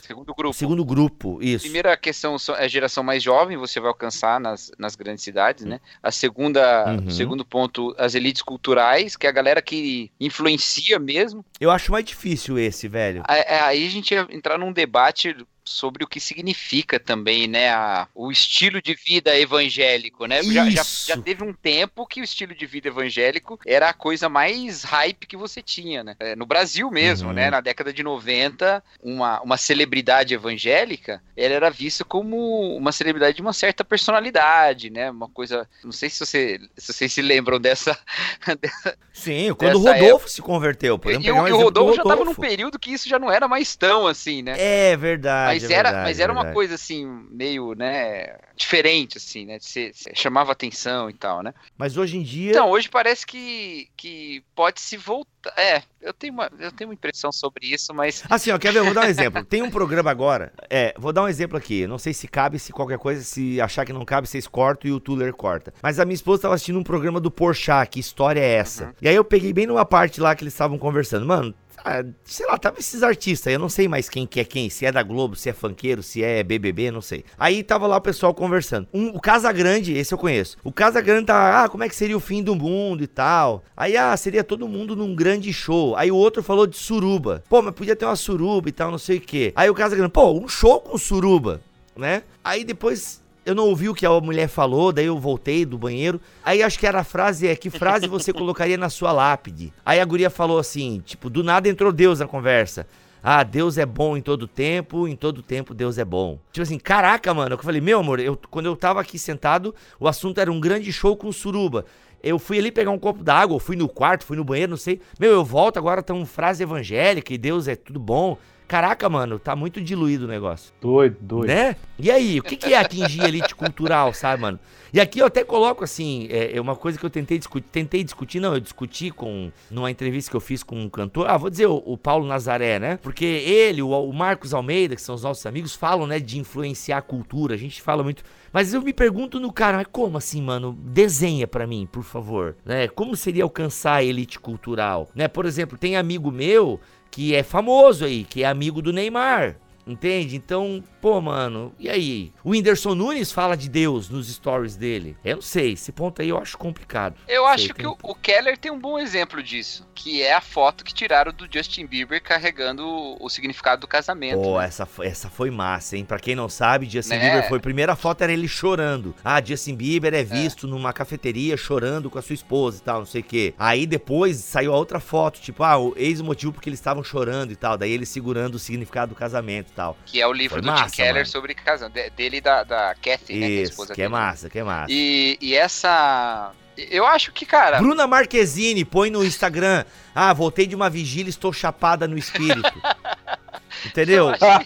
Segundo grupo. Segundo grupo, isso. Primeira questão é a geração mais jovem, você vai alcançar nas, nas grandes cidades, né? A segunda, Uhum. o segundo ponto, as elites culturais, que é a galera que influencia mesmo. Eu acho mais difícil esse, velho. A- Aí a gente ia entrar num debate sobre o que significa também, né, a- o estilo de vida evangélico, né? Já, já, já teve um tempo que o estilo de vida evangélico era a coisa mais hype que você tinha, né? É, no Brasil mesmo, Uhum. né? Na década de 90, uma, uma celebridade evangélica, ela era vista como uma celebridade de uma certa personalidade, né? Uma coisa, não sei se, você, se vocês se lembram dessa, Sim, quando o Rodolfo se converteu. e, Podemos e um e o exemplo do Rodolfo já estava num Rodolfo. período que isso já não era mais tão assim, né? É verdade. Mas é era, verdade, mas era uma verdade. coisa assim, meio, né, diferente, assim, né? ser- chamava atenção e tal, né? Mas hoje em dia. Então, hoje parece que, que pode se voltar. É, eu tenho, uma, eu tenho uma impressão sobre isso, mas. Assim, ó, quer ver? Eu vou dar um exemplo. Tem um programa agora. É, vou dar um exemplo aqui. Não sei se cabe, se qualquer coisa, se achar que não cabe, vocês cortam e o Tuller corta. Mas a minha esposa estava assistindo um programa do Porchat, que história é essa? Uhum. E aí eu peguei bem numa parte lá que eles estavam conversando. Mano, Ah, sei lá, tava esses artistas, eu não sei mais quem que é quem, se é da Globo, se é funkeiro, se é BBB, não sei. Aí tava lá o pessoal conversando. Um, o Casa Grande, esse eu conheço. O Casa Grande tá, ah, como é que seria o fim do mundo e tal. Aí, ah, seria todo mundo num grande show. Aí o outro falou de suruba. Pô, mas podia ter uma suruba e tal, não sei o quê. Aí o Casa Grande, pô, um show com suruba, né? Aí depois eu não ouvi o que a mulher falou, daí eu voltei do banheiro. Aí acho que era a frase é: que frase você colocaria na sua lápide? Aí a guria falou assim: tipo, do nada entrou Deus na conversa. Ah, Deus é bom em todo tempo, em todo tempo Deus é bom. Tipo assim, caraca, mano. Eu falei, meu amor, eu, quando eu tava aqui sentado, o assunto era um grande show com suruba. Eu fui ali pegar um copo d'água, fui no quarto, fui no banheiro, não sei. Meu, eu volto agora, tá uma frase evangélica e Deus é tudo bom. Caraca, mano, tá muito diluído o negócio. Doido, doido. Né? E aí, o que, que é atingir a elite cultural, sabe, mano? E aqui eu até coloco assim, é, é, uma coisa que eu tentei discutir, tentei discutir, não, eu discuti com, numa entrevista que eu fiz com um cantor, ah, vou dizer o, o Paulo Nazaré, né? Porque ele, o, o, Marcos Almeida, que são os nossos amigos, falam, né, de influenciar a cultura, a gente fala muito, mas eu me pergunto no cara, mas como assim, mano? Desenha para mim, por favor, né? Como seria alcançar a elite cultural, né? Por exemplo, tem amigo meu que é famoso aí, que é amigo do Neymar. Entende? Então, pô, mano, e aí? O Whindersson Nunes fala de Deus nos stories dele. Eu não sei, esse ponto aí eu acho complicado. Eu sei, acho que o, o, Keller tem um bom exemplo disso, que é a foto que tiraram do Justin Bieber carregando o, o significado do casamento. Pô, né? essa, essa foi massa, hein? Pra quem não sabe, Justin né? Bieber foi. A primeira foto era ele chorando. Ah, Justin Bieber é, é. visto é. numa cafeteria chorando com a sua esposa e tal, não sei o quê. Aí depois saiu a outra foto, tipo, ah, o ex-motivo porque eles estavam chorando e tal. Daí ele segurando o significado do casamento tal. Que é o livro Foi do massa, Tim Keller mano. sobre casamento. Dele e da, da Kathy, Isso, né? Que é, esposa que é massa, que é massa. E, e essa. Eu acho que, cara. Bruna Marquezine põe no Instagram. Ah, voltei de uma vigília, estou chapada no espírito. Entendeu? Eu acho, que,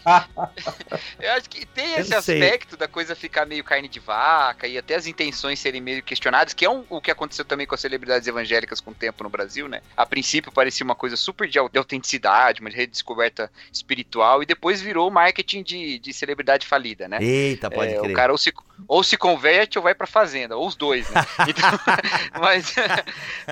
eu acho que tem esse aspecto da coisa ficar meio carne de vaca e até as intenções serem meio questionadas, que é um, o que aconteceu também com as celebridades evangélicas com o tempo no Brasil, né? A princípio parecia uma coisa super de autenticidade, uma redescoberta espiritual, e depois virou marketing de, de celebridade falida, né? Eita, pode é, crer. O cara ou se, ou se converte ou vai pra fazenda, ou os dois, né? Então, mas,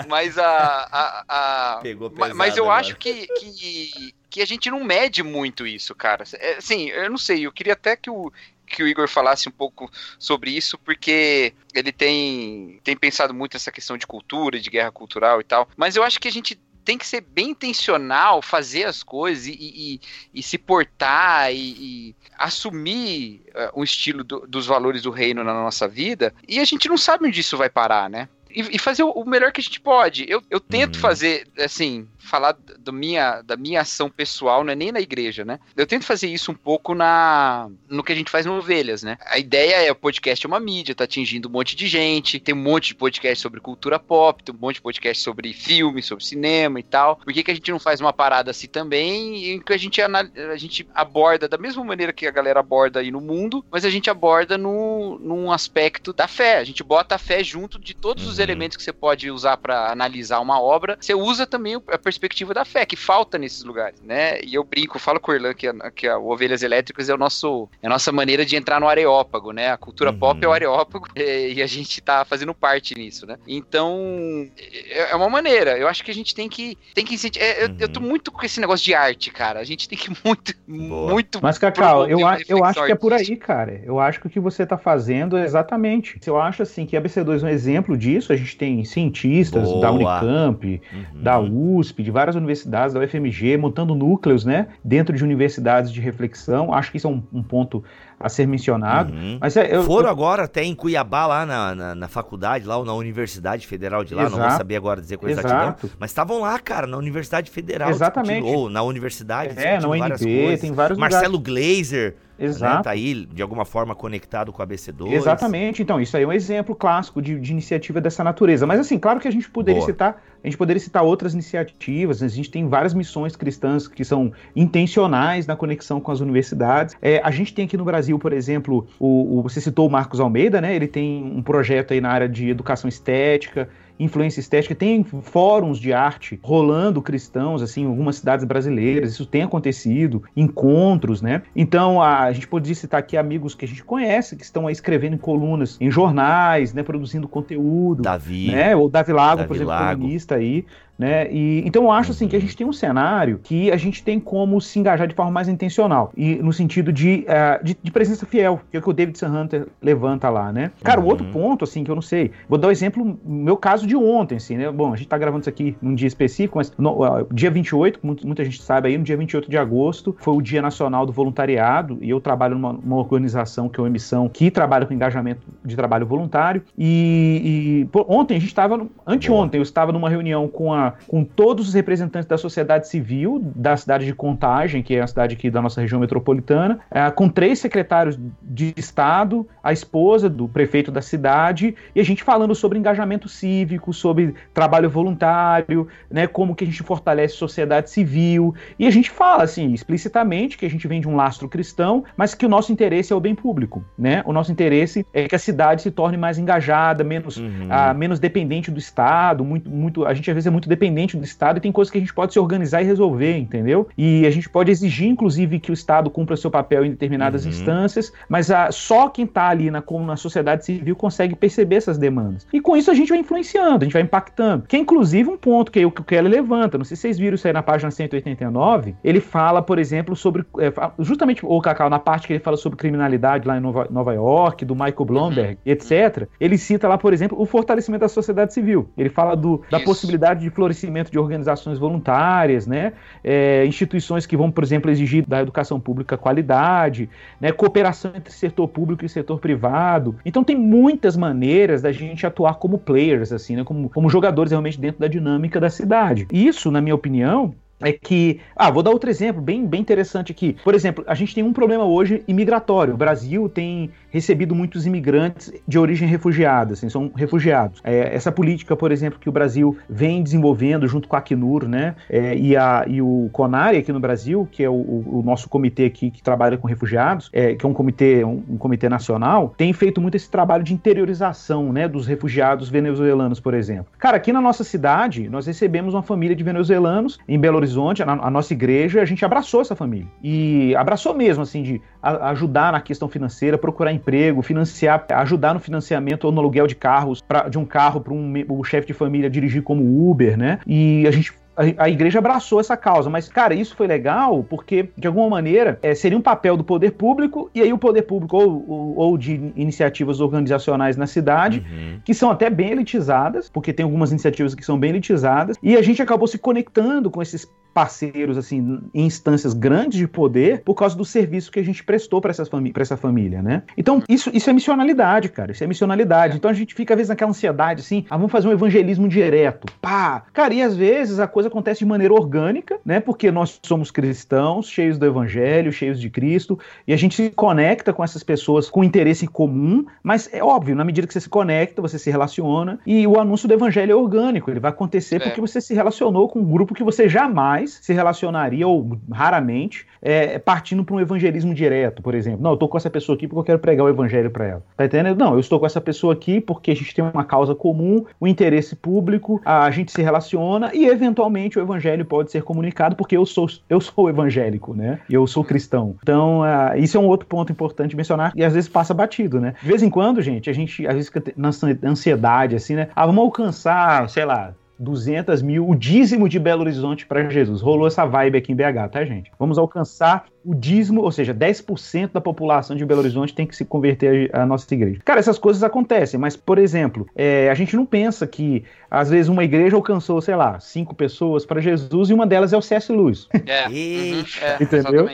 mas a, a, a Pegou pesado, mas eu agora. acho que, que que a gente não mede muito isso, cara. É, assim, eu não sei, eu queria até que o, que o Igor falasse um pouco sobre isso, porque ele tem, tem pensado muito nessa questão de cultura, de guerra cultural e tal. Mas eu acho que a gente tem que ser bem intencional, fazer as coisas e, e, e se portar e, e assumir uh, o estilo do, dos valores do reino na nossa vida. E a gente não sabe onde isso vai parar, né? E, fazer o melhor que a gente pode. Eu, eu tento uhum. fazer, assim, falar do minha, da minha ação pessoal, não é nem na igreja, né? Eu tento fazer isso um pouco na no que a gente faz no Ovelhas, né? A ideia é o podcast é uma mídia, tá atingindo um monte de gente, tem um monte de podcast sobre cultura pop, tem um monte de podcast sobre filme, sobre cinema e tal. Por que, que a gente não faz uma parada assim também em que a gente, a gente aborda da mesma maneira que a galera aborda aí no mundo, mas a gente aborda no, num aspecto da fé. A gente bota a fé junto de todos uhum. Os elementos que você pode usar para analisar uma obra. Você usa também a perspectiva da fé, que falta nesses lugares, né? E eu brinco, falo com o Irlan que, a, que a, o Ovelhas Elétricas é, o nosso, é a nossa maneira de entrar no areópago, né? A cultura uhum. pop é o areópago e, e, a gente tá fazendo parte nisso, né? Então, é, é uma maneira. Eu acho que a gente tem que, tem que incentivar. É, eu, eu tô uhum. muito com esse negócio de arte, cara. A gente tem que muito, Boa. muito. Mas, Cacau, eu, eu acho que é por aí, cara. Eu acho que o que você tá fazendo é exatamente. Eu acho assim que a BC2 é um exemplo disso. A gente tem cientistas Boa. da Unicamp, uhum. da USP, de várias universidades, da UFMG, montando núcleos, né, dentro de universidades de reflexão. Acho que isso é um, um ponto a ser mencionado. Uhum. Mas é, eu, Foram eu... agora até em Cuiabá, lá na, na, na, faculdade, lá ou na Universidade Federal de lá, Exato. não vou saber agora dizer com exatidão, mas estavam lá, cara, na Universidade Federal. Exatamente. Ou na universidade, é, na UNB, tem vários Marcelo lugares. Glazer, Exato. Né, tá aí de alguma forma conectado com a BC2. Exatamente. Então, isso aí é um exemplo clássico de, de iniciativa dessa natureza. Mas assim, claro que a gente poderia Boa. citar, a gente poderia citar outras iniciativas. A gente tem várias missões cristãs que são intencionais na conexão com as universidades. É, a gente tem aqui no Brasil, por exemplo, o, o, você citou o Marcos Almeida, né? Ele tem um projeto aí na área de educação estética influência estética, tem fóruns de arte rolando cristãos, assim, em algumas cidades brasileiras, isso tem acontecido, encontros, né? Então, a, a gente pode citar aqui amigos que a gente conhece, que estão aí escrevendo em colunas, em jornais, né, produzindo conteúdo. Davi. Né? O Davi Lago, Davi por exemplo, Lago. aí, né? E, então eu acho assim que a gente tem um cenário que a gente tem como se engajar de forma mais intencional e no sentido de, uh, de, de, presença fiel, que é o que o David Hunter levanta lá, né? Cara, o outro uhum. ponto, assim, que eu não sei, vou dar o um exemplo, meu caso de ontem, assim, né? Bom, a gente tá gravando isso aqui num dia específico, mas no, uh, dia 28, muita gente sabe aí, no dia 28 de agosto, foi o Dia Nacional do Voluntariado, e eu trabalho numa, numa organização que é uma emissão que trabalha com engajamento de trabalho voluntário, e, e pô, ontem a gente estava, anteontem, eu estava numa reunião com, a, com todos os representantes da sociedade civil da cidade de Contagem, que é a cidade aqui da nossa região metropolitana, uh, com três secretários de Estado, a esposa do prefeito da cidade, e a gente falando sobre engajamento cívico, sobre trabalho voluntário, né, como que a gente fortalece a sociedade civil, e a gente fala assim explicitamente que a gente vem de um lastro cristão, mas que o nosso interesse é o bem público, né? O nosso interesse é que a cidade se torne mais engajada, menos, uhum. uh, menos dependente do Estado, muito, muito, a gente às vezes é muito dependente do Estado e tem coisas que a gente pode se organizar e resolver, entendeu? E a gente pode exigir, inclusive, que o Estado cumpra seu papel em determinadas uhum. instâncias, mas uh, só quem está ali na, na sociedade civil consegue perceber essas demandas. E com isso a gente vai influenciando, a gente vai impactando. Que é inclusive um ponto que, que o Kelly levanta, não sei se vocês viram isso aí na página 189, ele fala, por exemplo, sobre, é, justamente o Cacau, na parte que ele fala sobre criminalidade lá em Nova, Nova York, do Michael Blomberg, uhum. etc., ele cita lá, por exemplo, o fortalecimento da sociedade civil. Ele fala do, da possibilidade de florescimento de organizações voluntárias, né, é, instituições que vão, por exemplo, exigir da educação pública qualidade, né, cooperação entre setor público e setor privado. Então tem muitas maneiras da gente atuar como players, assim, né, como, como jogadores realmente dentro da dinâmica da cidade. Isso, na minha opinião, é que. Ah, vou dar outro exemplo bem, bem interessante aqui. Por exemplo, a gente tem um problema hoje imigratório. O Brasil tem recebido muitos imigrantes de origem refugiada, assim, são refugiados. É, essa política, por exemplo, que o Brasil vem desenvolvendo junto com a Acnur, né, é, e, a, e o CONARE aqui no Brasil, que é o, o nosso comitê aqui que trabalha com refugiados, é, que é um comitê, um, um, comitê nacional, tem feito muito esse trabalho de interiorização, né, dos refugiados venezuelanos, por exemplo. Cara, aqui na nossa cidade, nós recebemos uma família de venezuelanos em Belo Horizonte, a, a nossa igreja, a gente abraçou essa família. E abraçou mesmo, assim, de a, ajudar na questão financeira, procurar emprego, financiar, ajudar no financiamento ou no aluguel de carros, pra, de um carro para um, o chefe de família dirigir como Uber, né? E a gente a, igreja abraçou essa causa, mas, cara, isso foi legal porque, de alguma maneira, é, seria um papel do poder público, e aí o poder público ou, ou, ou de iniciativas organizacionais na cidade, uhum. que são até bem elitizadas, porque tem algumas iniciativas que são bem elitizadas, e a gente acabou se conectando com esses parceiros, assim, em instâncias grandes de poder por causa do serviço que a gente prestou para essa família, né? Então, isso, isso é missionalidade, cara. Isso é missionalidade. Então a gente fica, às vezes, naquela ansiedade, assim, ah, vamos fazer um evangelismo direto. Pá! Cara, e às vezes a coisa acontece de maneira orgânica, né? Porque nós somos cristãos, cheios do evangelho, cheios de Cristo, e a gente se conecta com essas pessoas com interesse em comum, mas é óbvio, na medida que você se conecta, você se relaciona, e o anúncio do evangelho é orgânico, ele vai acontecer é. porque você se relacionou com um grupo que você jamais se relacionaria, ou raramente, é, partindo para um evangelismo direto, por exemplo. Não, eu estou com essa pessoa aqui porque eu quero pregar o evangelho para ela. Tá entendendo? Não, eu estou com essa pessoa aqui porque a gente tem uma causa comum, um interesse público, a gente se relaciona e eventualmente o evangelho pode ser comunicado porque eu sou eu sou evangélico, né? Eu sou cristão. Então, uh, isso é um outro ponto importante mencionar e às vezes passa batido, né? De vez em quando, gente, a gente às vezes fica na ansiedade assim, né? Ah, vamos alcançar, sei lá, 200 mil, o dízimo de Belo Horizonte para Jesus. Rolou essa vibe aqui em BH, tá, gente? Vamos alcançar o dízimo, ou seja, 10% da população de Belo Horizonte tem que se converter à nossa igreja. Cara, essas coisas acontecem, mas, por exemplo, é, a gente não pensa que, às vezes, uma igreja alcançou, sei lá, cinco pessoas para Jesus e uma delas é o C.S. Lewis. É, uhum, é entendeu?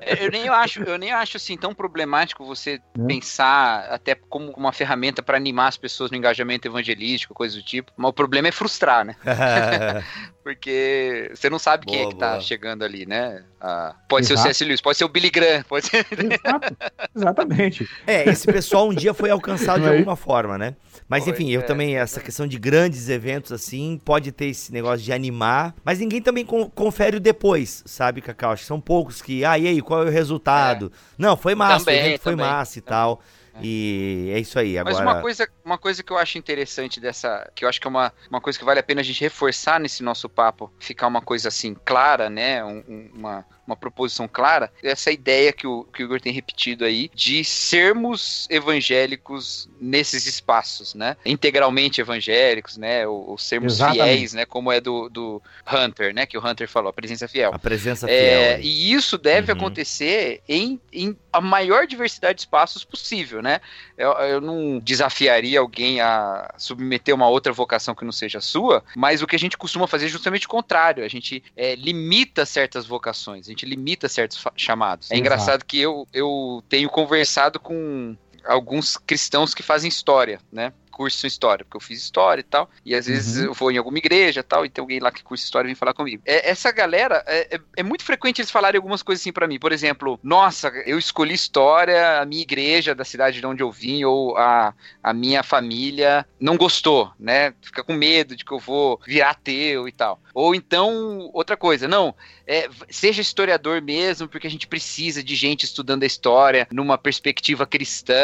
É, eu nem acho, eu nem acho assim tão problemático você é. pensar até como uma ferramenta para animar as pessoas no engajamento evangelístico, coisa do tipo. Mas o problema é frustrar, né? Porque você não sabe quem boa, é que tá boa. chegando ali, né? Ah, pode Exato. ser o C.S. Lewis, pode ser o Billy Graham, pode ser... Exato. Exatamente. É, esse pessoal um dia foi alcançado de alguma forma, né? Mas enfim, eu é, também, essa questão de grandes eventos assim, pode ter esse negócio de animar, mas ninguém também confere o depois, sabe, Cacau? Acho que são poucos que, ah, e aí, qual é o resultado? É. Não, foi massa, também, o evento foi massa e tal. E é isso aí. Agora... Mas uma coisa, uma coisa que eu acho interessante dessa. Que eu acho que é uma, uma coisa que vale a pena a gente reforçar nesse nosso papo, ficar uma coisa assim clara, né? Um, uma, uma proposição clara, essa ideia que o, que o Igor tem repetido aí de sermos evangélicos nesses espaços, né? Integralmente evangélicos, né? Ou, ou sermos Exatamente. fiéis, né? Como é do, do Hunter, né? Que o Hunter falou, a presença fiel. A presença é, fiel. e isso deve uhum. acontecer em, em a maior diversidade de espaços possível, né? Eu, eu não desafiaria alguém a submeter uma outra vocação que não seja a sua, mas o que a gente costuma fazer é justamente o contrário. A gente é, limita certas vocações gente limita certos chamados. É engraçado que eu, eu tenho conversado com alguns cristãos que fazem história, né? curso em história, porque eu fiz história e tal, e às vezes uhum. eu vou em alguma igreja e tal, e tem alguém lá que cursa história e vem falar comigo. É, essa galera, é, é, é, muito frequente eles falarem algumas coisas assim para mim, por exemplo, nossa, eu escolhi história, a minha igreja da cidade de onde eu vim, ou a, a minha família não gostou, né? Fica com medo de que eu vou virar ateu e tal. Ou então, outra coisa, não, é, seja historiador mesmo, porque a gente precisa de gente estudando a história numa perspectiva cristã.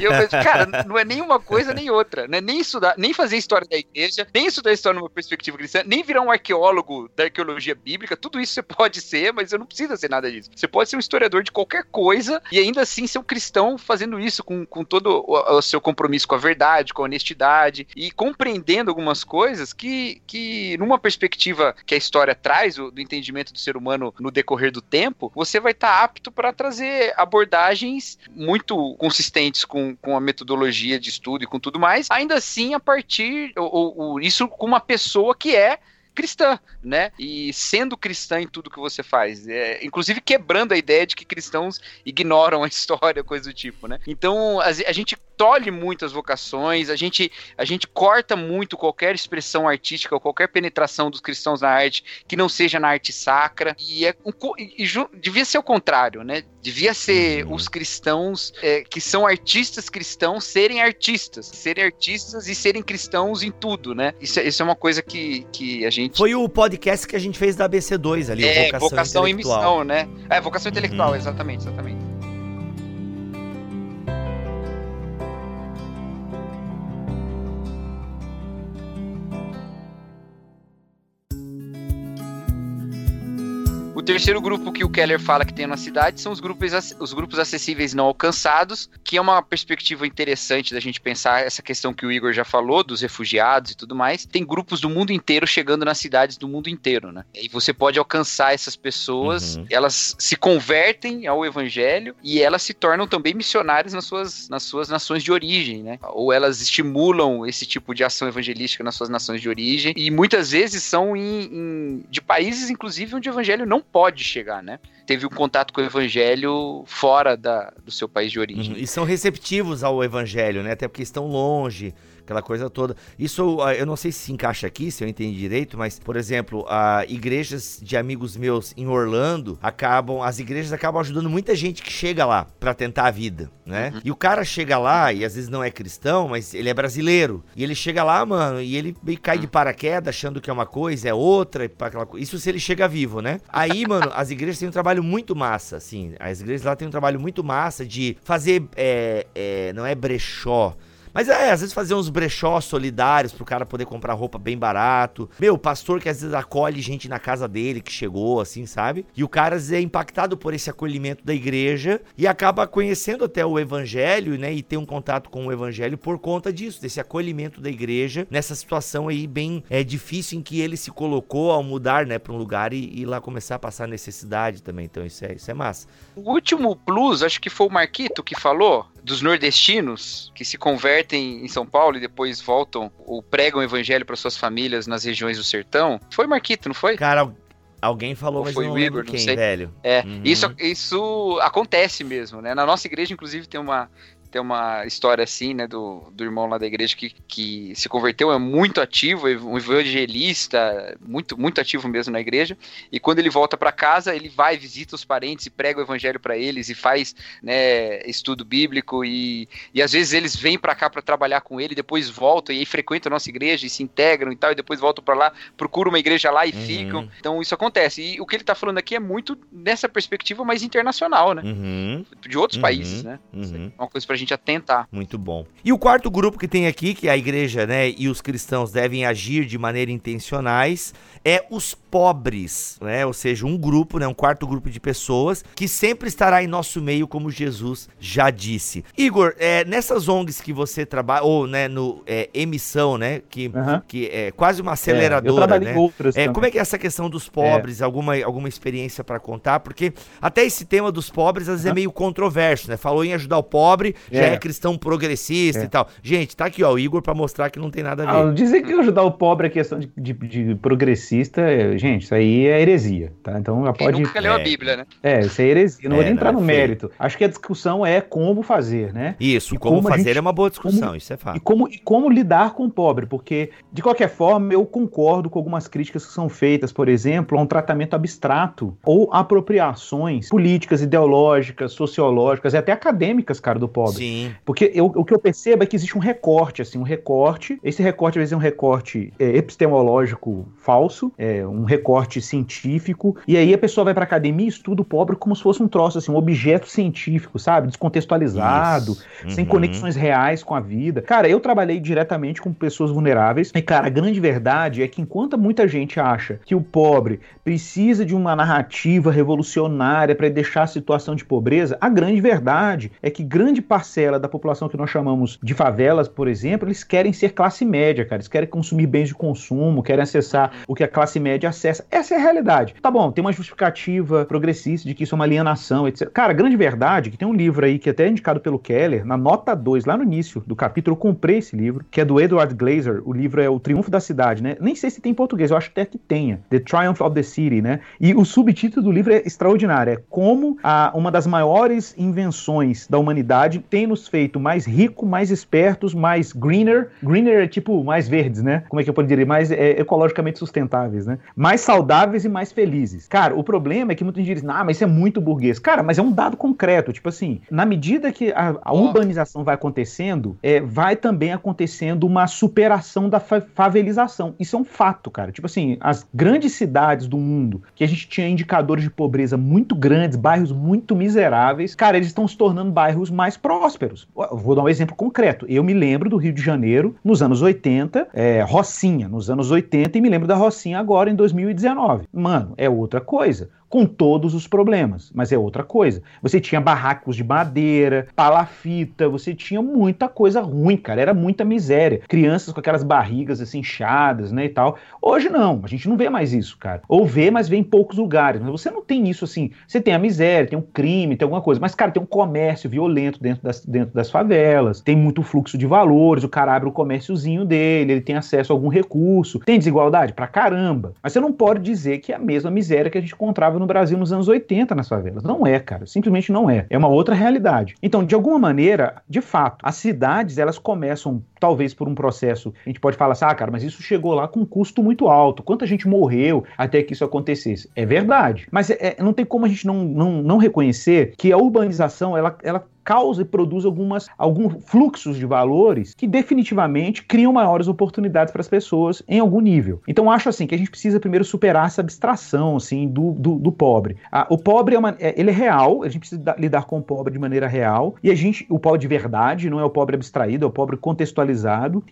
E eu penso, cara, não é nenhuma coisa nem outra, né? Nem estudar, nem fazer história da igreja, nem estudar história numa perspectiva cristã, nem virar um arqueólogo da arqueologia bíblica, tudo isso você pode ser, mas eu não precisa ser nada disso. Você pode ser um historiador de qualquer coisa e ainda assim ser um cristão fazendo isso com, com todo o, o seu compromisso com a verdade, com a honestidade e compreendendo algumas coisas que, que numa perspectiva que a história traz, o, do entendimento do ser humano no decorrer do tempo, você vai estar tá apto para trazer abordagens muito consistentes com, com a metodologia de estudo e com tudo mais, ainda assim a partir, ou, ou isso com uma pessoa que é cristã, né? E sendo cristã em tudo que você faz. É, inclusive quebrando a ideia de que cristãos ignoram a história, coisa do tipo, né? Então a, a gente tolhe muito as vocações, a gente, a gente corta muito qualquer expressão artística ou qualquer penetração dos cristãos na arte que não seja na arte sacra. E, é um, e, e devia ser o contrário, né? Devia ser uhum. os cristãos é, que são artistas cristãos serem artistas, serem artistas e serem cristãos em tudo, né? Isso, é, isso é uma coisa que, que a gente. Foi o podcast que a gente fez da ABC2 ali, é, vocação, vocação e missão, né? É, vocação intelectual, uhum. exatamente, exatamente. Terceiro grupo que o Keller fala que tem na cidade são os grupos, os grupos acessíveis não alcançados, que é uma perspectiva interessante da gente pensar essa questão que o Igor já falou, dos refugiados e tudo mais. Tem grupos do mundo inteiro chegando nas cidades do mundo inteiro, né? E você pode alcançar essas pessoas, uhum. elas se convertem ao evangelho e elas se tornam também missionárias nas suas, nas suas nações de origem, né? Ou elas estimulam esse tipo de ação evangelística nas suas nações de origem e muitas vezes são em, em de países, inclusive, onde o evangelho não pode chegar, né? Teve um contato com o evangelho fora da, do seu país de origem. Uhum. E são receptivos ao evangelho, né? Até porque estão longe, aquela coisa toda. Isso ah, eu não sei se se encaixa aqui, se eu entendi direito, mas, por exemplo, a igrejas de amigos meus em Orlando acabam, as igrejas acabam ajudando muita gente que chega lá para tentar a vida, né? Uhum. E o cara chega lá e às vezes não é cristão, mas ele é brasileiro. E ele chega lá, mano, e ele cai de uhum. paraquedas achando que é uma coisa, é outra, aquela coisa. Isso se ele chega vivo, né? Aí, mano, as igrejas têm um trabalho muito massa, assim. As igrejas lá têm um trabalho muito massa de fazer, é, é, não é brechó, mas é, às vezes fazer uns brechós solidários pro cara poder comprar roupa bem barato. Meu, pastor que às vezes acolhe gente na casa dele que chegou, assim, sabe? E o cara às vezes é impactado por esse acolhimento da igreja e acaba conhecendo até o evangelho, né? E tem um contato com o evangelho por conta disso, desse acolhimento da igreja nessa situação aí bem é, difícil em que ele se colocou ao mudar, né, pra um lugar e, e lá começar a passar necessidade também. Então isso é, isso é massa. O último plus, acho que foi o Marquito que falou, dos nordestinos que se convertem em São Paulo e depois voltam ou pregam o evangelho para suas famílias nas regiões do sertão. Foi Marquito, não foi? Cara, alguém falou, mas foi não o Igor, quem, não sei. velho. É, uhum. isso, isso acontece mesmo, né? Na nossa igreja, inclusive, tem uma tem uma história assim, né, do, do irmão lá da igreja que, que se converteu, é muito ativo, um evangelista, muito, muito ativo mesmo na igreja. E quando ele volta para casa, ele vai, visita os parentes e prega o evangelho para eles e faz né, estudo bíblico. E, e às vezes eles vêm para cá para trabalhar com ele, depois voltam e aí frequentam a nossa igreja e se integram e tal, e depois voltam para lá, procuram uma igreja lá e uhum. ficam. Então isso acontece. E o que ele tá falando aqui é muito nessa perspectiva mais internacional, né? Uhum. De outros uhum. países, né? Uhum. É uma coisa pra gente atentar. Muito bom. E o quarto grupo que tem aqui, que é a igreja, né, e os cristãos devem agir de maneira intencionais, é os pobres, né? Ou seja, um grupo, né, um quarto grupo de pessoas que sempre estará em nosso meio, como Jesus já disse. Igor, é, nessas ONGs que você trabalha, ou né, no é, emissão, né, que, uhum. que é quase uma aceleradora, é, né? outras é, como é que é essa questão dos pobres? É. Alguma, alguma experiência para contar? Porque até esse tema dos pobres às vezes uhum. é meio controverso, né? Falou em ajudar o pobre, já é, é cristão progressista e tal. Gente, tá aqui ó, o Igor para mostrar que não tem nada a ver. Ah, dizer que ajudar o pobre é questão de, de, de progressista gente, isso aí é heresia, tá? Então já pode. Quem nunca leu é. a Bíblia, né? É, isso é heresia. Não é, vou nem entrar no é mérito. Acho que a discussão é como fazer, né? Isso, e como, como fazer gente, é uma boa discussão, como, isso é fato. E como, e como lidar com o pobre, porque, de qualquer forma, eu concordo com algumas críticas que são feitas, por exemplo, a um tratamento abstrato ou apropriações políticas, ideológicas, sociológicas e até acadêmicas, cara, do pobre. Sim. Porque eu, o que eu percebo é que existe um recorte, assim, um recorte. Esse recorte, às vezes, é um recorte é, epistemológico falso, é um recorte científico, e aí a pessoa vai pra academia e estuda o pobre como se fosse um troço, assim, um objeto científico, sabe? Descontextualizado, uhum. sem conexões reais com a vida. Cara, eu trabalhei diretamente com pessoas vulneráveis, e, cara, a grande verdade é que enquanto muita gente acha que o pobre precisa de uma narrativa revolucionária para deixar a situação de pobreza, a grande verdade é que grande parcela da população que nós chamamos de favelas, por exemplo, eles querem ser classe média, cara. Eles querem consumir bens de consumo, querem acessar o que a classe média acessa. Essa é a realidade. Tá bom, tem uma justificativa progressista de que isso é uma alienação, etc. Cara, a grande verdade é que tem um livro aí que até é indicado pelo Keller, na nota 2, lá no início do capítulo, eu comprei esse livro, que é do Edward Glazer. O livro é O Triunfo da Cidade, né? Nem sei se tem em português, eu acho até que tenha. The Triumph of the City, né? E o subtítulo do livro é extraordinário. É como a, uma das maiores invenções da humanidade tem nos feito mais rico, mais espertos, mais greener. Greener é tipo mais verdes, né? Como é que eu poderia dizer? Mais é, ecologicamente né? Mais saudáveis e mais felizes. Cara, o problema é que muita gente diz, ah, mas isso é muito burguês. Cara, mas é um dado concreto. Tipo assim, na medida que a, a urbanização vai acontecendo, é, vai também acontecendo uma superação da fa favelização. Isso é um fato, cara. Tipo assim, as grandes cidades do mundo, que a gente tinha indicadores de pobreza muito grandes, bairros muito miseráveis, cara, eles estão se tornando bairros mais prósperos. Vou dar um exemplo concreto. Eu me lembro do Rio de Janeiro, nos anos 80, é, Rocinha, nos anos 80, e me lembro da Rocinha agora, em 2019. Mano, é outra coisa com todos os problemas, mas é outra coisa. Você tinha barracos de madeira, palafita, você tinha muita coisa ruim, cara, era muita miséria. Crianças com aquelas barrigas assim inchadas, né, e tal. Hoje não, a gente não vê mais isso, cara. Ou vê, mas vê em poucos lugares. Mas você não tem isso assim. Você tem a miséria, tem um crime, tem alguma coisa, mas cara, tem um comércio violento dentro das, dentro das favelas, tem muito fluxo de valores, o cara abre o comérciozinho dele, ele tem acesso a algum recurso. Tem desigualdade pra caramba. Mas você não pode dizer que é a mesma miséria que a gente encontrava no Brasil nos anos 80 nas favelas. Não é, cara. Simplesmente não é. É uma outra realidade. Então, de alguma maneira, de fato, as cidades elas começam talvez por um processo, a gente pode falar assim, ah, cara, mas isso chegou lá com um custo muito alto. Quanta gente morreu até que isso acontecesse? É verdade. Mas é, é, não tem como a gente não, não, não reconhecer que a urbanização, ela, ela causa e produz algumas, alguns fluxos de valores que definitivamente criam maiores oportunidades para as pessoas em algum nível. Então acho assim que a gente precisa primeiro superar essa abstração assim do, do, do pobre. O pobre é, uma, é, ele é real, a gente precisa lidar com o pobre de maneira real e a gente o pobre de verdade não é o pobre abstraído, é o pobre contextualizado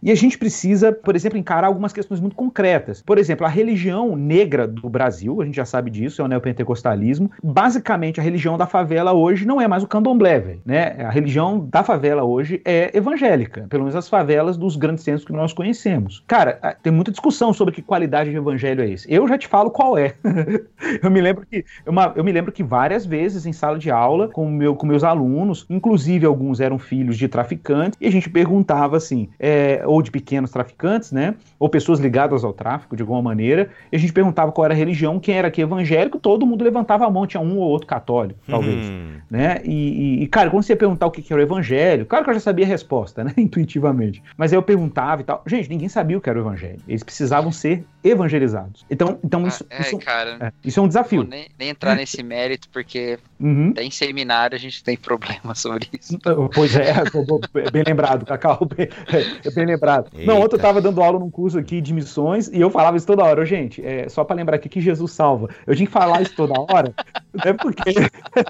e a gente precisa, por exemplo, encarar algumas questões muito concretas. Por exemplo, a religião negra do Brasil, a gente já sabe disso, é o neopentecostalismo. Basicamente, a religião da favela hoje não é mais o candomblé, né? A religião da favela hoje é evangélica, pelo menos as favelas dos grandes centros que nós conhecemos. Cara, tem muita discussão sobre que qualidade de evangelho é esse. Eu já te falo qual é. eu me lembro que uma, eu me lembro que várias vezes em sala de aula com meu com meus alunos, inclusive alguns eram filhos de traficantes, e a gente perguntava assim, é, ou de pequenos traficantes, né, ou pessoas ligadas ao tráfico de alguma maneira, e a gente perguntava qual era a religião, quem era que evangélico, todo mundo levantava a mão, tinha um ou outro católico, talvez, hum. né? E, e, e cara, quando você ia perguntar o que era o evangelho. Claro que eu já sabia a resposta, né? Intuitivamente. Mas aí eu perguntava e tal. Gente, ninguém sabia o que era o evangelho. Eles precisavam ser evangelizados. Então, então isso, é, isso, cara, é, isso é um desafio. Vou nem, nem entrar nesse mérito, porque Uhum. até em seminário a gente tem problema sobre isso. Pois é, é bem lembrado, Cacau, é bem lembrado. Eita. Não, ontem eu tava dando aula num curso aqui de missões e eu falava isso toda hora. Gente, é, só pra lembrar aqui que Jesus salva. Eu tinha que falar isso toda hora, é porque.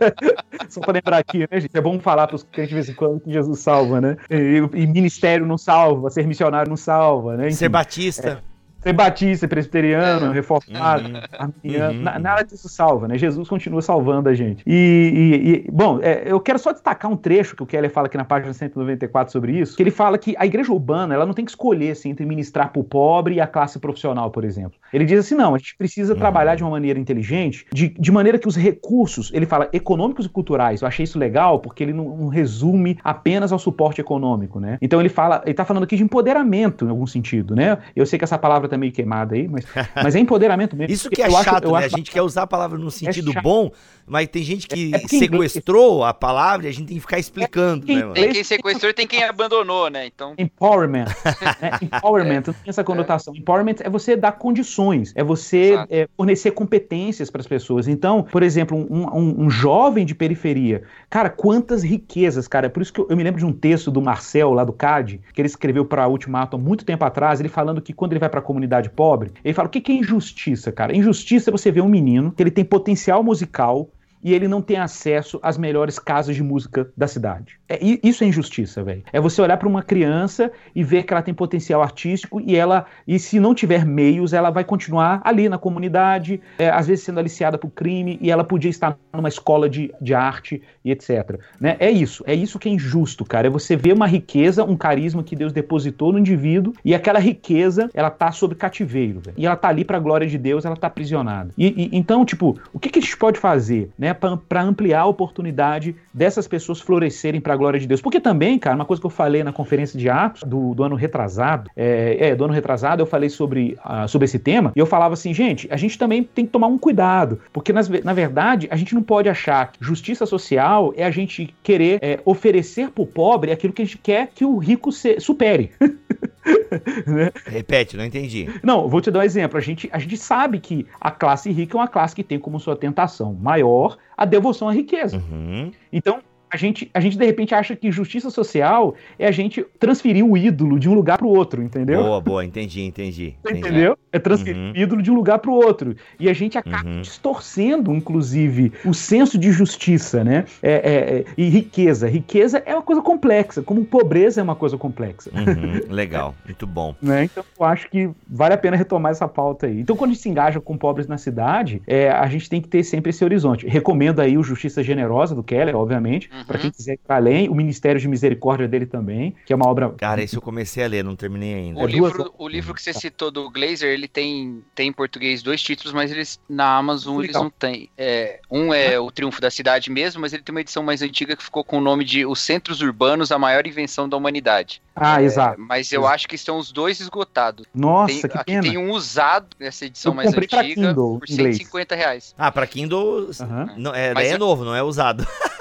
só pra lembrar aqui, né, gente? É bom falar pros crentes de vez em quando que Jesus salva, né? E, e ministério não salva, ser missionário não salva, né? Enfim. Ser batista. Ser batista, presbiteriano, reformado, Uhum. arminiano, Uhum. na- nada disso salva, né? Jesus continua salvando a gente. E, e- e, bom, é, eu quero só destacar um trecho que o Keller fala aqui na página 194 sobre isso, que ele fala que a igreja urbana, ela não tem que escolher assim, entre ministrar para o pobre e a classe profissional, por exemplo. Ele diz assim, não, a gente precisa Uhum. trabalhar de uma maneira inteligente, de, de maneira que os recursos, ele fala econômicos e culturais, eu achei isso legal, porque ele não, não resume apenas ao suporte econômico, né? Então ele fala, ele tá falando aqui de empoderamento, em algum sentido, né? Eu sei que essa palavra tá meio queimada aí, mas, mas é empoderamento mesmo. Isso que é Eu acho- chato, eu né? acho A gente quer usar a palavra num sentido chato. bom, mas tem gente que É- é porque em inglês- sequestrou a palavra e a gente tem que ficar explicando, É né, que- mano? Tem quem sequestrou e tem quem abandonou, né? Então, Empowerment. né? Empowerment não tem essa conotação. Empowerment é você dar condições, é você é, fornecer competências para as pessoas. Então, por exemplo, um, um- um jovem de periferia, cara, quantas riquezas, cara. É por isso que eu, eu me lembro de um texto do Marcel, lá do CAD, que ele escreveu para a Ultimato há muito tempo atrás, ele falando que quando ele vai para a comunidade pobre, ele fala: o que, que é injustiça, cara? Injustiça é você ver um menino que ele tem potencial musical. E ele não tem acesso às melhores casas de música da cidade. É, isso é injustiça, velho. É você olhar para uma criança e ver que ela tem potencial artístico e ela, e se não tiver meios, ela vai continuar ali na comunidade, é, às vezes sendo aliciada por crime, e ela podia estar numa escola de, de arte e etc. Né? É isso, é isso que é injusto, cara. É você ver uma riqueza, um carisma que Deus depositou no indivíduo, e aquela riqueza, ela tá sob cativeiro, velho. E ela tá ali pra glória de Deus, ela tá aprisionada. E, e- então, tipo, o que, que a gente pode fazer, né, pra ampliar a oportunidade dessas pessoas florescerem pra glória de Deus? Porque também, cara, uma coisa que eu falei na conferência de Atos do, do ano retrasado, é, é, do ano retrasado, eu falei sobre, ah, sobre esse tema, e eu falava assim, gente, a gente também tem que tomar um cuidado, porque nas na verdade, a gente não pode achar que justiça social é a gente querer é, oferecer pro pobre aquilo que a gente quer que o rico se- supere. Repete, não entendi. Não, vou te dar um exemplo. A gente, a gente sabe que a classe rica é uma classe que tem como sua tentação maior a devoção à riqueza. Uhum. Então, a gente, a gente de repente acha que justiça social é a gente transferir o ídolo de um lugar para o outro, entendeu? Boa, boa, entendi, entendi. entendi. Entendeu? É transferir Uhum. o ídolo de um lugar para o outro. E a gente acaba Uhum. distorcendo, inclusive, o senso de justiça, né? É, é, é, e riqueza. Riqueza é uma coisa complexa, como pobreza é uma coisa complexa. Uhum, Legal, muito bom. né? Então eu acho que vale a pena retomar essa pauta aí. Então, quando a gente se engaja com pobres na cidade, é, a gente tem que ter sempre esse horizonte. Recomendo aí o Justiça Generosa do Keller, obviamente, Uhum. para quem quiser ir para além, o Ministério de Misericórdia dele também, que é uma obra. Cara, esse eu comecei a ler, não terminei ainda. o, É duas livro, o livro que você citou do Glazer, ele tem, tem em português dois títulos, mas eles na Amazon eles Legal. não têm. É, um é O Triunfo da Cidade mesmo, mas ele tem uma edição mais antiga que ficou com o nome de Os Centros Urbanos, a Maior Invenção da Humanidade. Ah, exato. Mas eu Exato. acho que estão os dois esgotados. Nossa, Tem- que aqui pena. tem um usado nessa edição Eu mais antiga Kindle, por inglês. 150 reais. Ah, pra Kindle Aham. não, é, Mas é eu- novo, não é usado.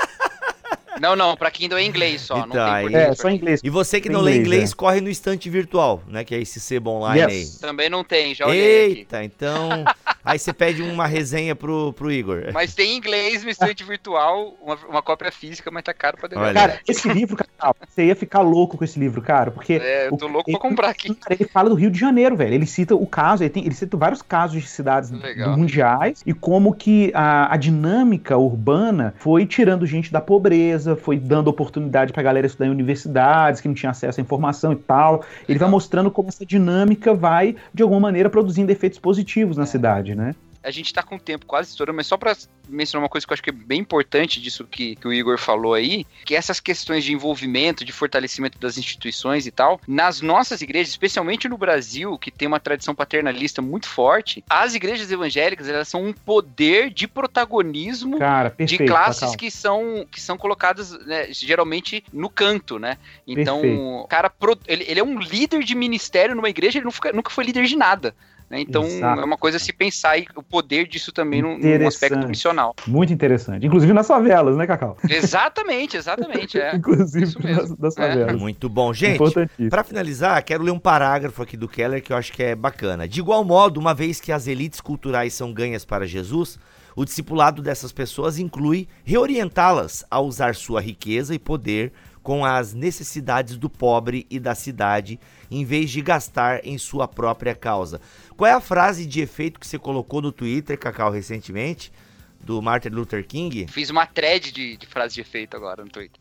Não, não, pra Kindle é inglês só, não Então, tem aí- português. É, só em inglês. E você que não lê inglês, inglês, corre no estante virtual, né? Que é esse sebo online Yes. Também não tem, já aí. olhei aqui. Eita, então. aí você pede uma resenha pro, pro Igor. Mas tem em inglês no estante virtual, uma, uma cópia física, mas tá caro pra develar. Cara, esse livro, cara, você ia ficar louco com esse livro, cara, porque. É, eu tô o- louco pra ele- comprar aqui. Cara, ele fala do Rio de Janeiro, velho. Ele cita o caso, ele, tem- ele cita vários casos de cidades Legal. mundiais e como que a, a dinâmica urbana foi tirando gente da pobreza, foi dando oportunidade pra galera estudar em universidades que não tinha acesso à informação e tal. Ele vai mostrando como essa dinâmica vai, de alguma maneira, produzindo efeitos positivos na É. cidade, né? A gente tá com o tempo quase estourando, mas só pra mencionar uma coisa que eu acho que é bem importante disso que, que o Igor falou aí, que essas questões de envolvimento, de fortalecimento das instituições e tal, nas nossas igrejas, especialmente no Brasil, que tem uma tradição paternalista muito forte, as igrejas evangélicas, elas são um poder de protagonismo Cara, perfeito. de classes que são, que são colocadas né, geralmente no canto, né? Então, Perfeito. o cara, ele, ele é um líder de ministério numa igreja, ele nunca foi líder de nada. Né? Então Exato. é uma coisa a se pensar e o poder disso também num, aspecto missional. Muito interessante. Inclusive nas favelas, né, Cacau? Exatamente, exatamente. É. Inclusive isso nas, mesmo. nas É. favelas. Muito bom. Gente, Importantíssimo. Pra finalizar, quero ler um parágrafo aqui do Keller que eu acho que é bacana. De igual modo, uma vez que as elites culturais são ganhas para Jesus, o discipulado dessas pessoas inclui reorientá-las a usar sua riqueza e poder com as necessidades do pobre e da cidade, em vez de gastar em sua própria causa. Qual é a frase de efeito que você colocou no Twitter, Cacau, recentemente? Do Martin Luther King? Fiz uma thread de, de frase de efeito agora no Twitter.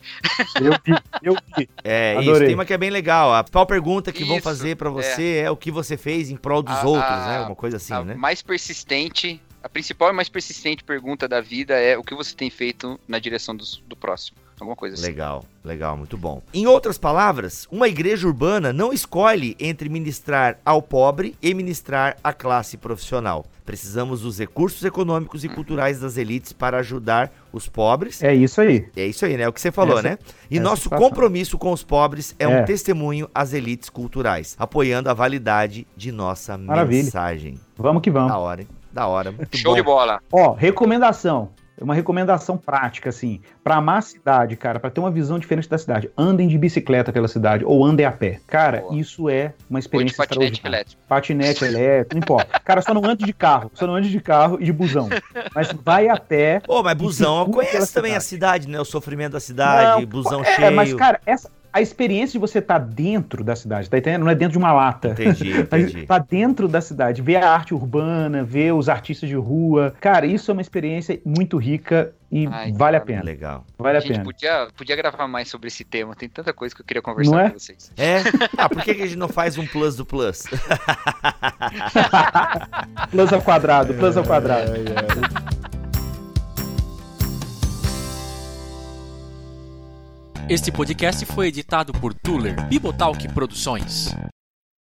Eu vi, eu vi. É, isso. Adorei. Tem uma que é bem legal. A principal pergunta que vão Isso, fazer pra você é. o que você fez em prol dos A- outros, a- né? Uma coisa assim, a né? mais persistente, a principal e mais persistente pergunta da vida é o que você tem feito na direção dos- do próximo. Alguma coisa assim. Legal, legal, muito bom. Em outras palavras, uma igreja urbana não escolhe entre ministrar ao pobre e ministrar à classe profissional. Precisamos dos recursos econômicos e culturais das elites para ajudar os pobres. É isso aí. É isso aí, né? O que você falou, Essa- né? E nosso situação. compromisso com os pobres é, um É. testemunho às elites culturais, apoiando a validade de nossa Maravilha. mensagem. Vamos que vamos. Da hora, hein? Da hora, muito Show bom. de bola. Ó, recomendação. É uma recomendação prática, assim. Pra amar a cidade, cara, pra ter uma visão diferente da cidade. Andem de bicicleta pela cidade ou andem a pé. Cara, Boa. isso é uma Ou de experiência patinete extraordinária. elétrico. Patinete elétrico, não importa. Cara, só não ande de carro. Só não ande de carro e de busão. Mas vai a pé. Pô, mas busão, conhece também a cidade, né? O sofrimento da cidade, Não, busão é, cheio. mas, cara, essa, a experiência de você estar dentro da cidade, tá entendendo? Não é dentro de uma lata. Entendi, Mas entendi. tá dentro da cidade, ver a arte urbana, ver os artistas de rua. Cara, isso é uma experiência muito rica e Ai, vale a cara, pena. Legal. Vale A a gente pena. podia, podia gravar mais sobre esse tema. Tem tanta coisa que eu queria conversar Não é? com vocês. É? Ah, por que, que a gente não faz um plus do plus? Plus ao quadrado, plus ao quadrado. Este podcast foi editado por Tuller Bibotalk Produções.